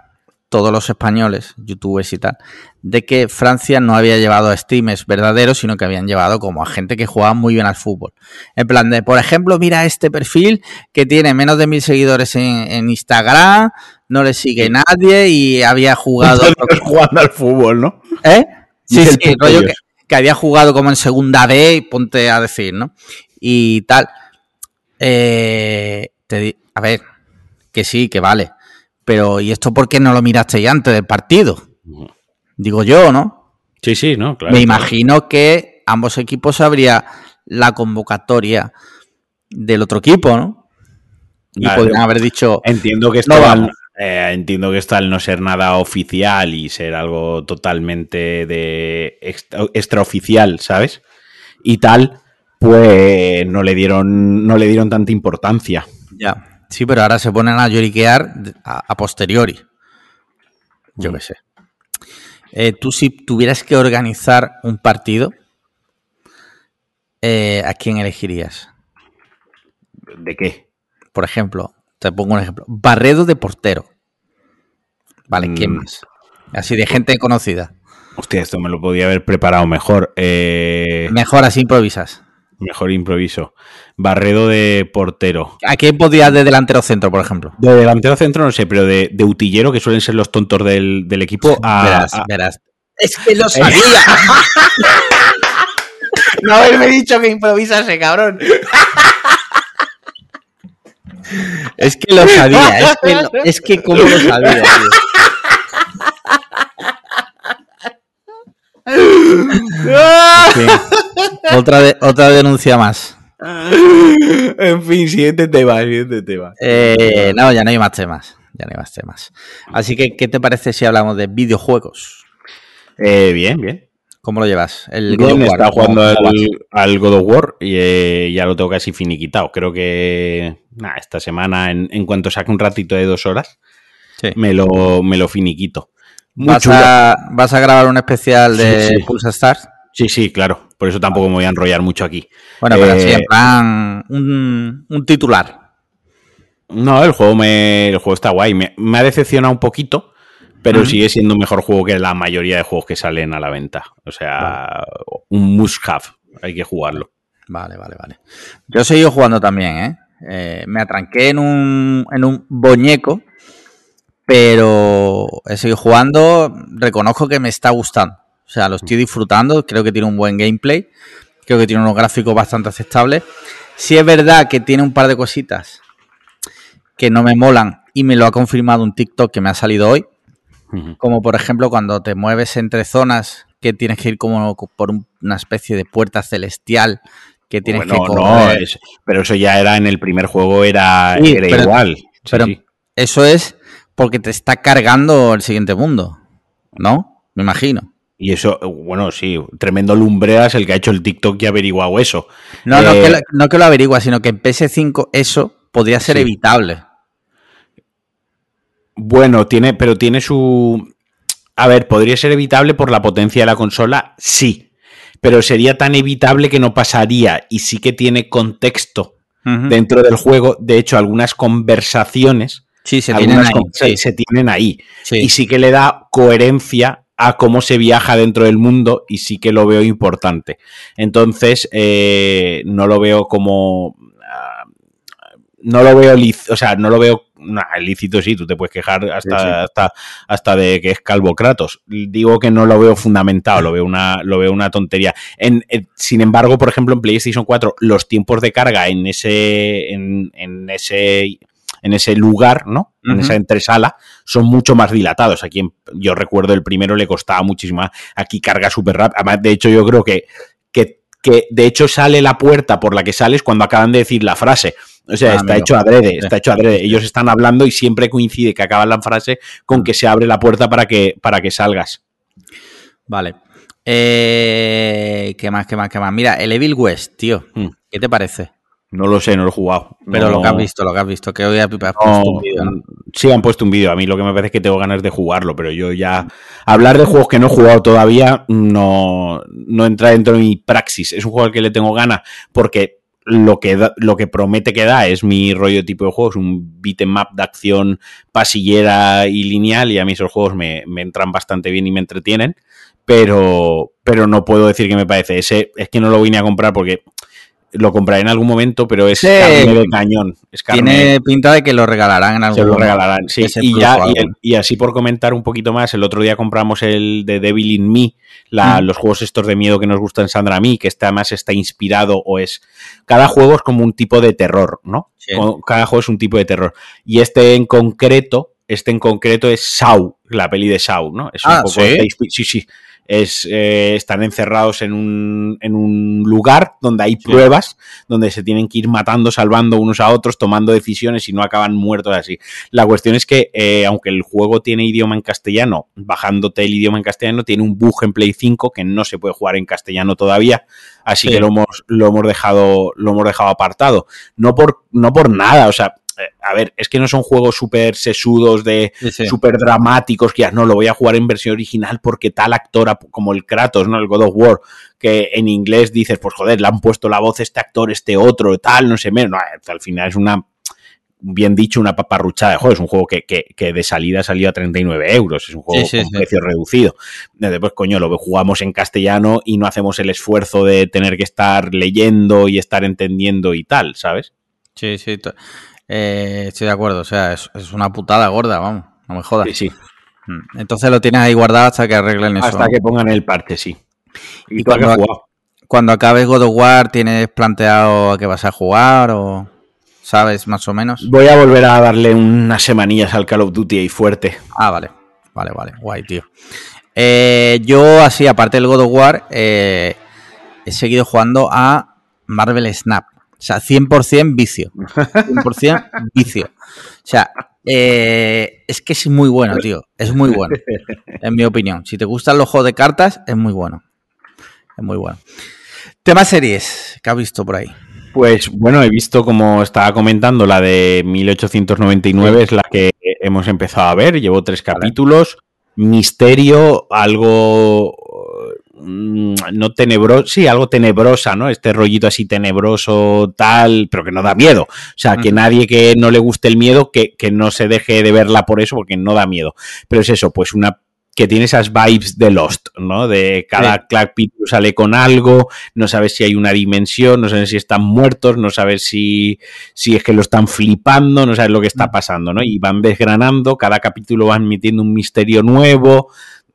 todos los españoles, youtubers y tal, de que Francia no había llevado a streamers verdaderos, sino que habían llevado como a gente que jugaba muy bien al fútbol. En plan de, por ejemplo, mira este perfil que tiene menos de mil seguidores en, en Instagram, no le sigue nadie y había jugado... (laughs) Jugando al fútbol, ¿no? ¿Eh? Sí, sí, rollo que, que había jugado como en segunda B, y ponte a decir, ¿no? Y tal. Eh, te di- a ver, que sí, que vale. Pero, ¿y esto por qué no lo mirasteis antes del partido? Digo yo, ¿no? Sí, sí, ¿no? Claro. Me claro. imagino que ambos equipos habría la convocatoria del otro equipo, ¿no? Y Claro. podrían haber dicho, Entiendo que esto No al- eh, entiendo que esto al no ser nada oficial y ser algo totalmente de extra- extraoficial, ¿sabes? Y tal, pues no le dieron, no le dieron tanta importancia. ya. Sí, pero ahora se ponen a lloriquear a, a posteriori. Yo qué sé. Eh, tú si tuvieras que organizar un partido, eh, ¿a quién elegirías? ¿De qué? Por ejemplo, te pongo un ejemplo. Barredo de portero. Vale, ¿quién Mm. más? Así de gente conocida. Hostia, esto me lo podía haber preparado mejor. Eh, Mejor así improvisas. Mejor improviso. Barredo de portero. ¿A quién podías de delantero centro, por ejemplo? De delantero centro no sé, pero de, de utillero, que suelen ser los tontos del, del equipo, a, verás, a- verás. Es que lo sabía. (laughs) no haberme dicho que improvisase, cabrón. Es que lo sabía, es que, lo- es que cómo lo sabía, tío. (laughs) Otra, de- otra denuncia más. en fin, siguiente tema, siguiente tema. Eh, no, ya no hay más temas. Ya no hay más temas. Así que, ¿qué te parece si hablamos de videojuegos? Eh, bien, bien. ¿Cómo lo llevas? El Bien, God of War, está ¿cómo- jugando al, al God of War y eh, ya lo tengo casi finiquitado. Creo que nah, esta semana, en, en cuanto saque un ratito de dos horas, Sí. me lo, me lo finiquito. Muy ¿Vas a, vas a grabar un especial de Sí, sí. Pulsa Stars? Sí, sí, claro. Por eso tampoco me voy a enrollar mucho aquí. Bueno, pero Eh, sí, en plan, un, un titular. No, el juego, me, el juego está guay. Me, me ha decepcionado un poquito, pero sigue siendo un mejor juego que la mayoría de juegos que salen a la venta. O sea, un must have. Hay que jugarlo. Vale, vale, vale. Yo he seguido jugando también, ¿eh? Eh, me atranqué en un, en un boñeco, pero he seguido jugando. Reconozco que me está gustando. O sea, lo estoy disfrutando. Creo que tiene un buen gameplay. Creo que tiene unos gráficos bastante aceptables. Sí es verdad que tiene un par de cositas que no me molan y me lo ha confirmado un TikTok que me ha salido hoy. Como por ejemplo cuando te mueves entre zonas que tienes que ir como por un- una especie de puerta celestial que tienes Bueno, que no, correr. es- pero eso ya era en el primer juego, era, Sí, era pero- igual. Sí, pero sí. eso es porque te está cargando el siguiente mundo, ¿no? Me imagino. Y eso, bueno, sí, tremendo lumbreras el que ha hecho el TikTok y ha averiguado eso. No, no, Eh, que lo, no que lo averigua, sino que en PS5 eso podría ser Sí. evitable. Bueno, tiene, pero tiene su. A ver, podría ser evitable por la potencia de la consola, sí. Pero sería tan evitable que no pasaría. Y sí que tiene contexto dentro del juego. De hecho, algunas conversaciones Sí, se tienen ahí. se- sí, se tienen ahí. sí. Y sí que le da coherencia a cómo se viaja dentro del mundo y sí que lo veo importante. Entonces, eh, no lo veo como... ah, no lo veo, o sea, no lo veo... nah, lícito sí, tú te puedes quejar hasta, Sí, sí. hasta, hasta de que es calvo Kratos. Digo que no lo veo fundamentado, lo veo una, lo veo una tontería. En, en- sin embargo, por ejemplo, en PlayStation 4, los tiempos de carga en ese, en, en ese, en ese lugar, ¿no? En esa entresala, son mucho más dilatados. Aquí en- yo recuerdo el primero le costaba muchísimo. Aquí carga súper rápido. Además, de hecho, yo creo que, que, que de hecho sale la puerta por la que sales cuando acaban de decir la frase. O sea, Ah, está amigo. hecho adrede, está hecho adrede. Ellos están hablando y siempre coincide que acaban la frase con que se abre la puerta para que, para que salgas. Vale. Eh, ¿Qué más, qué más, qué más? Mira, el Evil West, tío. Mm. ¿Qué te parece? No lo sé, no lo he jugado. Pero No- lo que has visto, lo que has visto, que hoy has no- puesto un vídeo, ¿no? Sí, han puesto un vídeo. A mí lo que me parece es que tengo ganas de jugarlo, pero yo ya. Hablar de juegos que no he jugado todavía no, no entra dentro de mi praxis. Es un juego al que le tengo ganas porque lo que, da- lo que promete que da es mi rollo tipo de juegos, un beat 'em up de acción pasillera y lineal, y a mí esos juegos me, me entran bastante bien y me entretienen. Pero, pero no puedo decir que me parece. Ese es que no lo vine a comprar porque lo compraré en algún momento, pero es Sí. carne de cañón. Es carne Tiene pinta de que lo regalarán en algún se lo momento. regalarán, sí. Y, ya, y, el- y así por comentar un poquito más, el otro día compramos el de Devil in Me, la- Mm. los juegos estos de miedo que nos gustan Sandra a mí, que este además está inspirado o es... Cada juego es como un tipo de terror, ¿no? Sí. Cada juego es un tipo de terror. Y este en concreto, este en concreto es Saw, la peli de Saw, ¿no? Es Ah, un poco ¿sí? de sí, sí. Es, eh, están encerrados en un, en un lugar donde hay pruebas, donde se tienen que ir matando, salvando unos a otros, tomando decisiones y no acaban muertos así. La cuestión es que, eh, aunque el juego tiene idioma en castellano, bajándote el idioma en castellano, tiene un bug en Play 5 que no se puede jugar en castellano todavía, así Sí. que lo hemos, lo hemos dejado, lo hemos dejado apartado. No por, no por nada, o sea, a ver, es que no son juegos súper sesudos de Sí, sí. súper dramáticos, que ya no lo voy a jugar en versión original porque tal actor, como el Kratos, ¿no? El God of War, que en inglés dices, pues joder, le han puesto la voz este actor, este otro, tal, no sé menos. No, eh, al final es una, bien dicho, una paparruchada de juego. Es un juego que, que- que de salida salió a 39 euros. Es un juego Sí, sí, con sí. precio reducido. Después, coño, lo jugamos en castellano y no hacemos el esfuerzo de tener que estar leyendo y estar entendiendo y tal, ¿sabes? Sí, sí. Eh, estoy de acuerdo. O sea, es, es una putada gorda, vamos. No me jodas. Sí, sí. Mm. Entonces lo tienes ahí guardado hasta que arreglen eso. Hasta que pongan el parche, sí. Y ¿Y cuando- jugado? Cuando acabes God of War, ¿tienes planteado a qué vas a jugar o sabes más o menos? Voy a volver a darle unas semanillas al Call of Duty ahí fuerte. Ah, vale. Vale, vale. Guay, tío. Eh, yo, así, aparte del God of War, eh, he seguido jugando a Marvel Snap. O sea, 100% vicio. 100% vicio. O sea, eh, es que es muy bueno, tío. Es muy bueno. En mi opinión. Si te gustan los juegos de cartas, es muy bueno. Es muy bueno. Tema series que has visto por ahí. Pues bueno, he visto como estaba comentando, la de 1899 es la que hemos empezado a ver, llevo tres capítulos. Misterio, algo no tenebroso, sí, algo tenebrosa, ¿no? Este rollito así tenebroso, tal, pero que no da miedo. O sea, que nadie que no le guste el miedo, que, que no se deje de verla por eso, porque no da miedo. Pero es eso, pues una que tiene esas vibes de Lost, ¿no? De cada capítulo sale con algo, no sabes si hay una dimensión, no sabes si están muertos, no sabes si, si es que lo están flipando, no sabes lo que está pasando, ¿no? Y van desgranando, cada capítulo van metiendo un misterio nuevo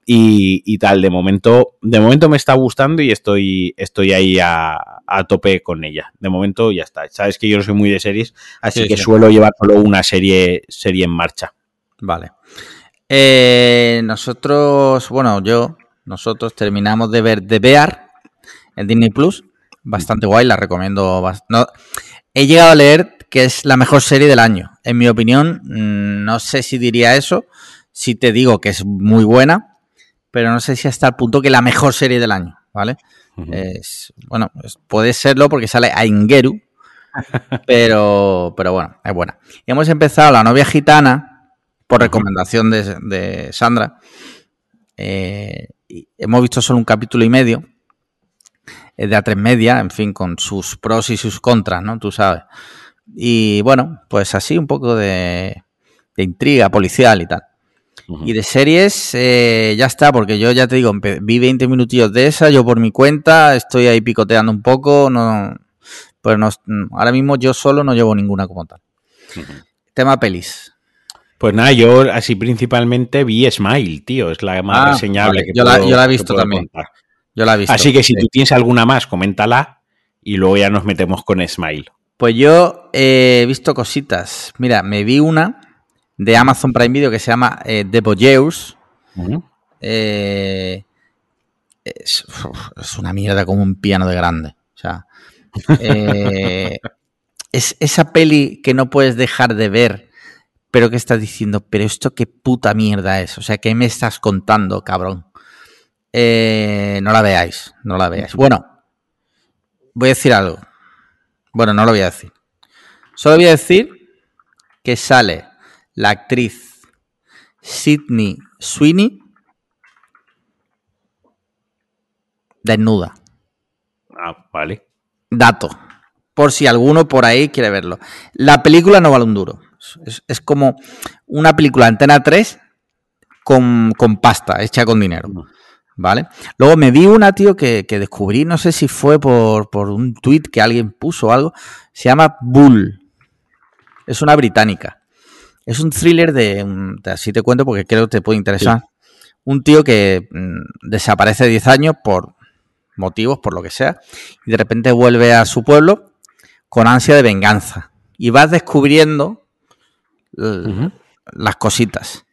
y, y tal. De momento, de momento me está gustando y estoy, estoy ahí a, a tope con ella. De momento ya está. Sabes que yo no soy muy de series, así Sí, que sí. suelo llevar solo una serie, serie en marcha. Vale. Eh, nosotros, bueno, yo, nosotros terminamos de ver The Bear en Disney Plus. Bastante guay, la recomiendo. No, he llegado a leer que es la mejor serie del año. En mi opinión, mm, no sé si diría eso. Si te digo que es muy buena, pero no sé si hasta el punto que la mejor serie del año, ¿vale? Es, bueno, puede serlo porque sale Aingeru, (laughs) pero, pero bueno, es buena. Y hemos empezado La novia gitana por recomendación de, de Sandra. Eh, hemos visto solo un capítulo y medio de A3 Media, en fin, con sus pros y sus contras, ¿no? Tú sabes. Y bueno, pues así un poco de, de intriga policial y tal. Y de series, eh, ya está, porque yo ya te digo, vi 20 minutillos de esa, yo por mi cuenta, estoy ahí picoteando un poco, no, pues no, ahora mismo yo solo no llevo ninguna como tal. Tema pelis. Pues nada, yo así principalmente vi Smile, tío, es la más Ah, reseñable vale, que yo la- puedo- yo la he visto también. contar. Yo la he visto. Así que si sí. tú tienes alguna más, coméntala y luego ya nos metemos con Smile. Pues yo eh, he visto cositas. Mira, me vi una de Amazon Prime Video que se llama eh, The Voyeurs. Eh, es una mierda como un piano de grande. O sea, eh, (laughs) es esa peli que no puedes dejar de ver, pero que estás diciendo, pero esto qué puta mierda es. O sea, ¿qué me estás contando, cabrón? Eh, no la veáis, no la veáis. Bueno, voy a decir algo. Bueno, no lo voy a decir. Solo voy a decir que sale la actriz Sidney Sweeney desnuda. Ah, vale. Dato. Por si alguno por ahí quiere verlo. La película no vale un duro. Es, es como una película Antena 3 con, con pasta, hecha con dinero. ¿Vale? Luego me vi una, tío, que, que descubrí, no sé si fue por, por un tweet que alguien puso o algo. Se llama Bull. Es una británica. Es un thriller de. un- de- Así te cuento porque creo que te puede interesar. Un tío que mm, desaparece 10 años por motivos, por lo que sea, y de repente vuelve a su pueblo con ansia de venganza. Y vas descubriendo las cositas.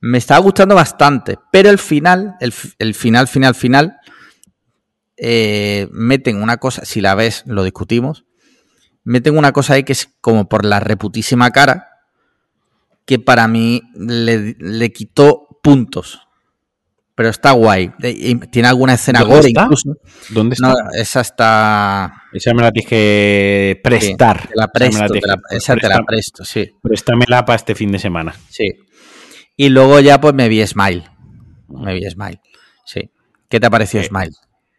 Me estaba gustando bastante, pero el final, el, el final, final, final, eh, meten una cosa, si la ves, lo discutimos, meten una cosa ahí que es como por la reputísima cara, que para mí le, le quitó puntos. Pero está guay. Tiene alguna escena ¿Dónde gore incluso. ¿Dónde está? No, esa está. Esa me la tienes que prestar. Te la Esa presto, te la- esa te la presto, sí. Préstamela para este fin de semana. Sí. Y luego ya pues me vi Smile. Me vi Smile. Sí. ¿Qué te ha parecido Eh, Smile?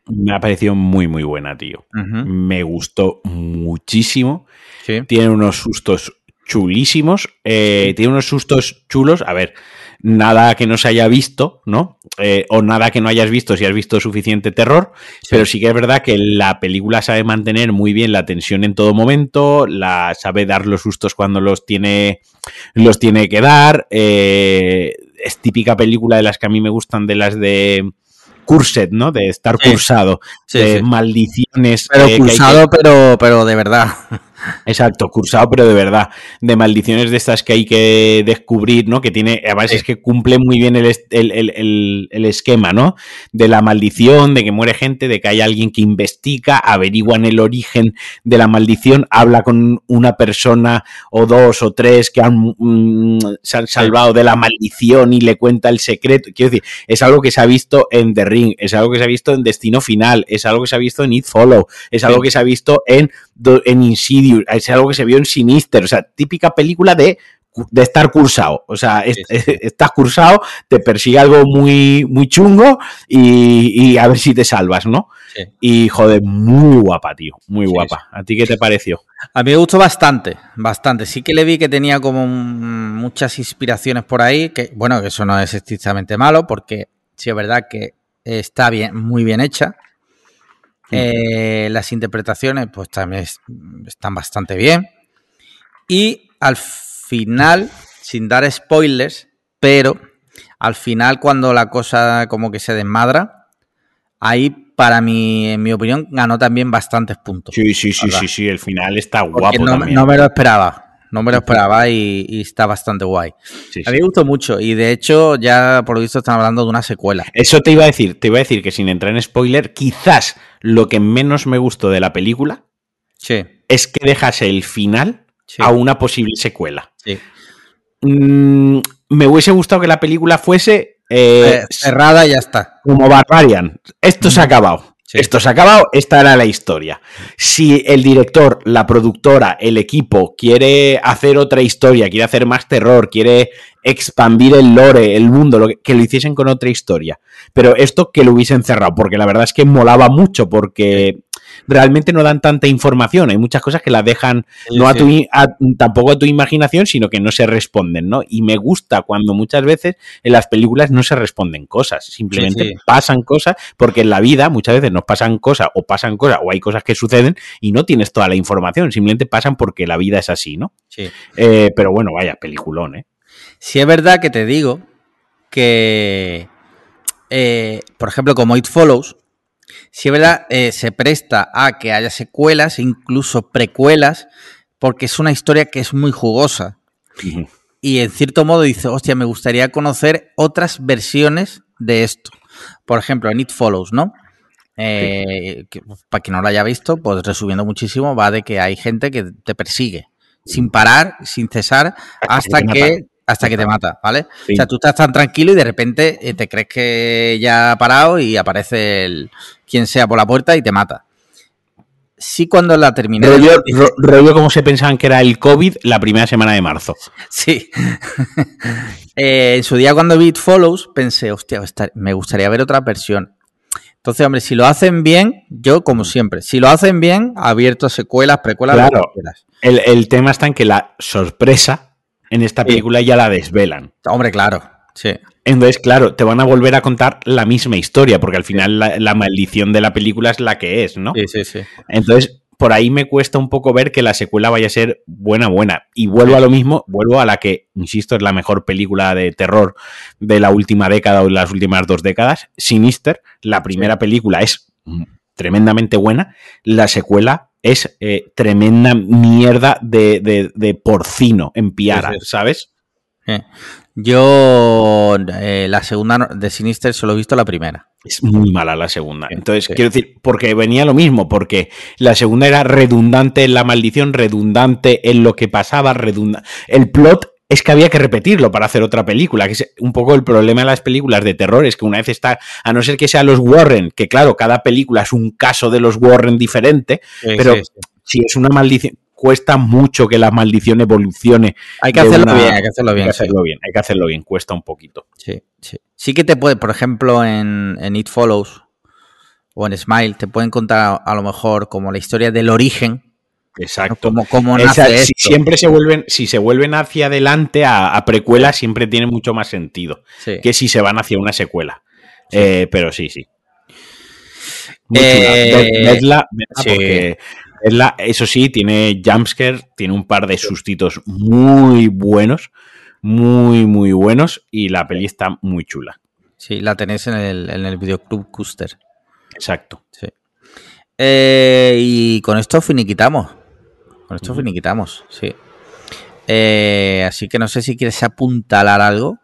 Me ha parecido muy, muy buena, tío. Me gustó muchísimo. Sí. Tiene unos sustos chulísimos. eh, tiene unos sustos chulos. A ver, nada que no se haya visto, ¿no? Eh, o nada que no hayas visto si has visto suficiente terror. Pero sí que es verdad que la película sabe mantener muy bien la tensión en todo momento. La sabe dar los sustos cuando los tiene. Los tiene que dar. eh, es típica película de las que a mí me gustan, de las de. Cursed, ¿no? De estar Sí. cursado. Sí, de sí. maldiciones. Pero eh, que hay que- pulsado, pero, pero de verdad. Exacto, cursado, pero de verdad, de maldiciones de estas que hay que descubrir, ¿no? Que tiene, además Sí. es que cumple muy bien el, el- el- el- esquema, ¿no? De la maldición, de que muere gente, de que hay alguien que investiga, averiguan el origen de la maldición, habla con una persona o dos o tres que han, mm, se han salvado de la maldición y le cuenta el secreto. Quiero decir, es algo que se ha visto en The Ring, es algo que se ha visto en Destino Final, es algo que se ha visto en It Follow, es algo que se ha visto en, en Insidious, es algo que se vio en Sinister, o sea, típica película de, de estar cursado, o sea, es- (laughs) estás cursado, te persigue algo muy, muy chungo y, y a ver si te salvas, ¿no? Sí. Y joder, muy guapa, tío, muy guapa. ¿A ti qué te pareció? A mí me gustó bastante, bastante. Sí que le vi que tenía como muchas inspiraciones por ahí, que bueno, que eso no es estrictamente malo, porque sí es verdad que está bien, muy bien hecha. Eh, las interpretaciones, pues también es- están bastante bien. Y al final, sin dar spoilers, pero al final, cuando la cosa como que se desmadra, ahí, para mí, en mi opinión, ganó también bastantes puntos. Sí, sí, sí, ¿Verdad? sí, sí, el final está guapo no, también. no me lo esperaba. No me lo esperaba y, y está bastante guay. Sí, A mí me gustó mucho y de hecho ya por lo visto están hablando de una secuela. Eso te iba a decir, te iba a decir que sin entrar en spoiler, quizás lo que menos me gustó de la película Sí, es que dejase el final sí, a una posible secuela. sí. Mm, me hubiese gustado que la película fuese eh, Eh, cerrada y ya está. como Barbarian. Esto se ha acabado. Esto se ha acabado, esta era la historia. Si el director, la productora, el equipo quiere hacer otra historia, quiere hacer más terror, quiere expandir el lore, el mundo, que, lo hiciesen con otra historia. Pero esto que lo hubiesen cerrado, porque la verdad es que molaba mucho, porque realmente no dan tanta información. Hay muchas cosas que las dejan sí, no a tu, a, tampoco a tu imaginación, sino que no se responden, ¿no? Y me gusta cuando muchas veces en las películas no se responden cosas, simplemente sí, pasan cosas, porque en la vida muchas veces nos pasan cosas o pasan cosas o hay cosas que suceden y no tienes toda la información, simplemente pasan porque la vida es así, ¿no? Eh, pero bueno, vaya, peliculón, ¿eh? Si es verdad que te digo que, eh, por ejemplo, como It Follows, si es verdad, eh, se presta a que haya secuelas, incluso precuelas, porque es una historia que es muy jugosa. Uh -huh. Y en cierto modo dice, hostia, me gustaría conocer otras versiones de esto. Por ejemplo, en It Follows, ¿no? Eh, que, para quien no lo haya visto, pues resumiendo muchísimo, va de que hay gente que te persigue sin parar, sin cesar, hasta que hasta que te mata, ¿vale? Sí. O sea, tú estás tan tranquilo y de repente eh, te crees que ya ha parado y aparece el quien sea por la puerta y te mata. Sí, cuando la terminé. Rollo, dije, rollo como se pensaban que era el COVID la primera semana de marzo. Sí. (laughs) eh, en su día, cuando vi It Follows, pensé, hostia, me gustaría ver otra versión. Entonces, hombre, si lo hacen bien, yo como siempre, si lo hacen bien, abierto secuelas, precuelas, claro, el, el tema está en que la sorpresa en esta película sí. ya la desvelan. Hombre, claro, sí. Entonces, claro, te van a volver a contar la misma historia, porque al final la, la, maldición de la película es la que es, ¿no? Sí, sí, sí. Entonces, por ahí me cuesta un poco ver que la secuela vaya a ser buena, buena. Y vuelvo a lo mismo, vuelvo a la que, insisto, es la mejor película de terror de la última década o de las últimas dos décadas. Sinister, la primera película es tremendamente buena, la secuela es eh, tremenda mierda de, de, de, porcino en Piara, sí, sí. ¿sabes? Eh. Yo eh, la segunda de Sinister solo he visto la primera. Es muy mala la segunda. Entonces, sí. quiero decir, porque venía lo mismo, porque la segunda era redundante en la maldición, redundante en lo que pasaba, redundante. El plot es que había que repetirlo para hacer otra película, que es un poco el problema de las películas de terror, es que una vez está, a no ser que sean los Warren, que claro, cada película es un caso de los Warren diferente, sí, pero sí, sí. si es una maldición, cuesta mucho que la maldición evolucione. Hay que hacerlo una... bien, hay que hacerlo bien. Hay que hacerlo bien, hay que hacerlo bien, cuesta un poquito. Sí, sí. Sí que te puede, por ejemplo, en, en It Follows o en Smile, te pueden contar a, a lo mejor como la historia del origen Exacto. ¿Cómo, cómo nace si siempre se vuelven, si se vuelven hacia adelante a, a precuela, siempre tiene mucho más sentido sí. que si se van hacia una secuela. Sí. Eh, pero sí, sí. Eh, vedla, vedla sí. eso sí, tiene jumpscare, tiene un par de sustitos muy buenos, muy, muy buenos, y la peli está muy chula. Sí, la tenéis en el, en el videoclub Custer. Exacto. Sí. Eh, y con esto finiquitamos. Con esto finiquitamos, sí. Eh, así que no sé si quieres apuntalar algo.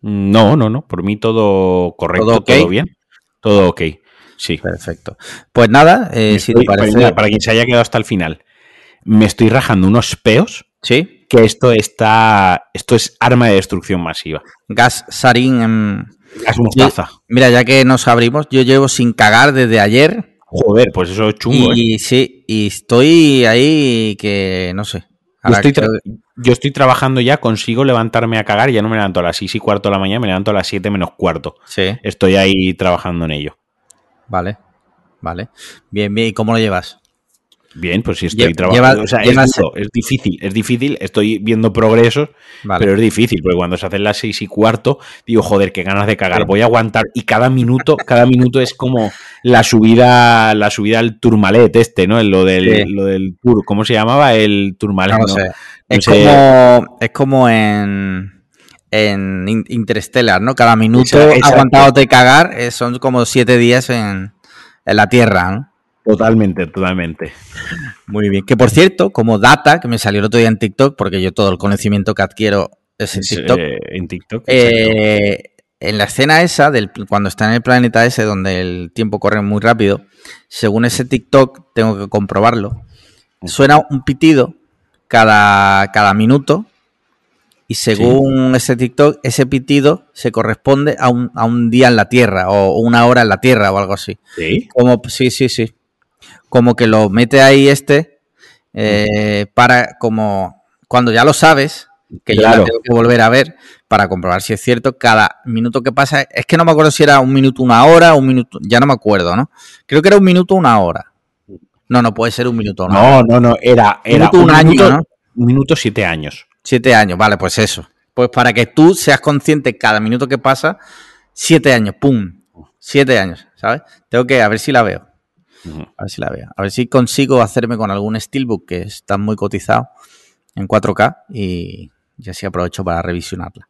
No, no, no. Por mí todo correcto, todo, okay? todo bien. Todo ok. Sí. Perfecto. Pues nada, eh, estoy, si te parece. Para, para, quien se haya quedado hasta el final, me estoy rajando unos peos. Sí. Que esto está. Esto es arma de destrucción masiva. Gas sarín en. Gas mostaza. Mira, ya que nos abrimos, yo llevo sin cagar desde ayer. Joder, pues eso es chungo. Y ¿eh? sí, y estoy ahí que no sé. Yo estoy, yo estoy, trabajando ya, consigo levantarme a cagar, ya no me levanto a las 6 y cuarto de la mañana, me levanto a las 7 menos cuarto. Sí. Estoy ahí trabajando en ello. Vale, vale. Bien, bien. ¿Y cómo lo llevas? Bien, pues sí estoy trabajando. O sea, es, duro, es, difícil, es difícil. Estoy viendo progresos, vale. pero es difícil, porque cuando se hacen las seis y cuarto, digo, joder, qué ganas de cagar. Voy a aguantar. Y cada minuto, cada minuto es como la subida, la subida al turmalet este, ¿no? Lo del, sí. lo del tour, ¿cómo se llamaba? El turmalet. No, no sé. No es, sé. Como, es como en en Interstellar, ¿no? Cada minuto aguantado de cagar eh, son como siete días en, en la Tierra, ¿no? Totalmente, totalmente. Muy bien. Que por cierto, como data, que me salió el otro día en TikTok, porque yo todo el conocimiento que adquiero es en TikTok. Eh, en TikTok. Eh, en la escena esa, del, cuando está en el planeta ese, donde el tiempo corre muy rápido, según ese TikTok, tengo que comprobarlo, suena un pitido cada, cada minuto Y según ese TikTok, ese pitido se corresponde a un, a un día en la Tierra o una hora en la Tierra o algo así. Sí. Como, sí, sí, sí. Como que lo mete ahí este eh, para como cuando ya lo sabes, que yo Claro. la tengo que volver a ver para comprobar si es cierto, cada minuto que pasa, es que no me acuerdo si era un minuto, una hora, un minuto, ya no me acuerdo, ¿no? Creo que era un minuto, una hora. No, no puede ser un minuto, una hora. No, no, no. Era, era minuto, un año, minuto, ¿no? un minuto, siete años. Siete años, vale, pues eso. Pues para que tú seas consciente cada minuto que pasa, siete años, ¡pum! Siete años, ¿sabes? Tengo que, a ver si la veo. A ver si la veo. A ver si consigo hacerme con algún Steelbook que está muy cotizado en 4K y, y así aprovecho para revisionarla.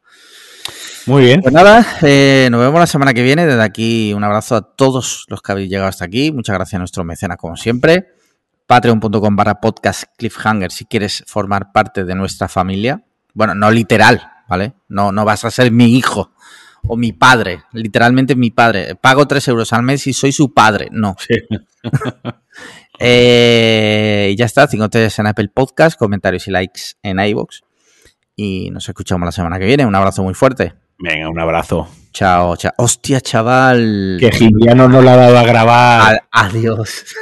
Muy bien. Pues nada, eh, nos vemos la semana que viene. Desde aquí un abrazo a todos los que habéis llegado hasta aquí. Muchas gracias a nuestros mecenas como siempre. Patreon.com barra podcast cliffhanger si quieres formar parte de nuestra familia. Bueno, no literal, ¿vale? No, no vas a ser mi hijo o mi padre. Literalmente mi padre. Pago 3 euros al mes y soy su padre. No. (laughs) Eh, y ya está, 5 estrellas en Apple Podcast, comentarios y likes en iVoox. Y nos escuchamos la semana que viene. Un abrazo muy fuerte. Venga, un abrazo. Chao, chao. Hostia, chaval. Que Giliano no lo ha dado a grabar. Adiós. (laughs)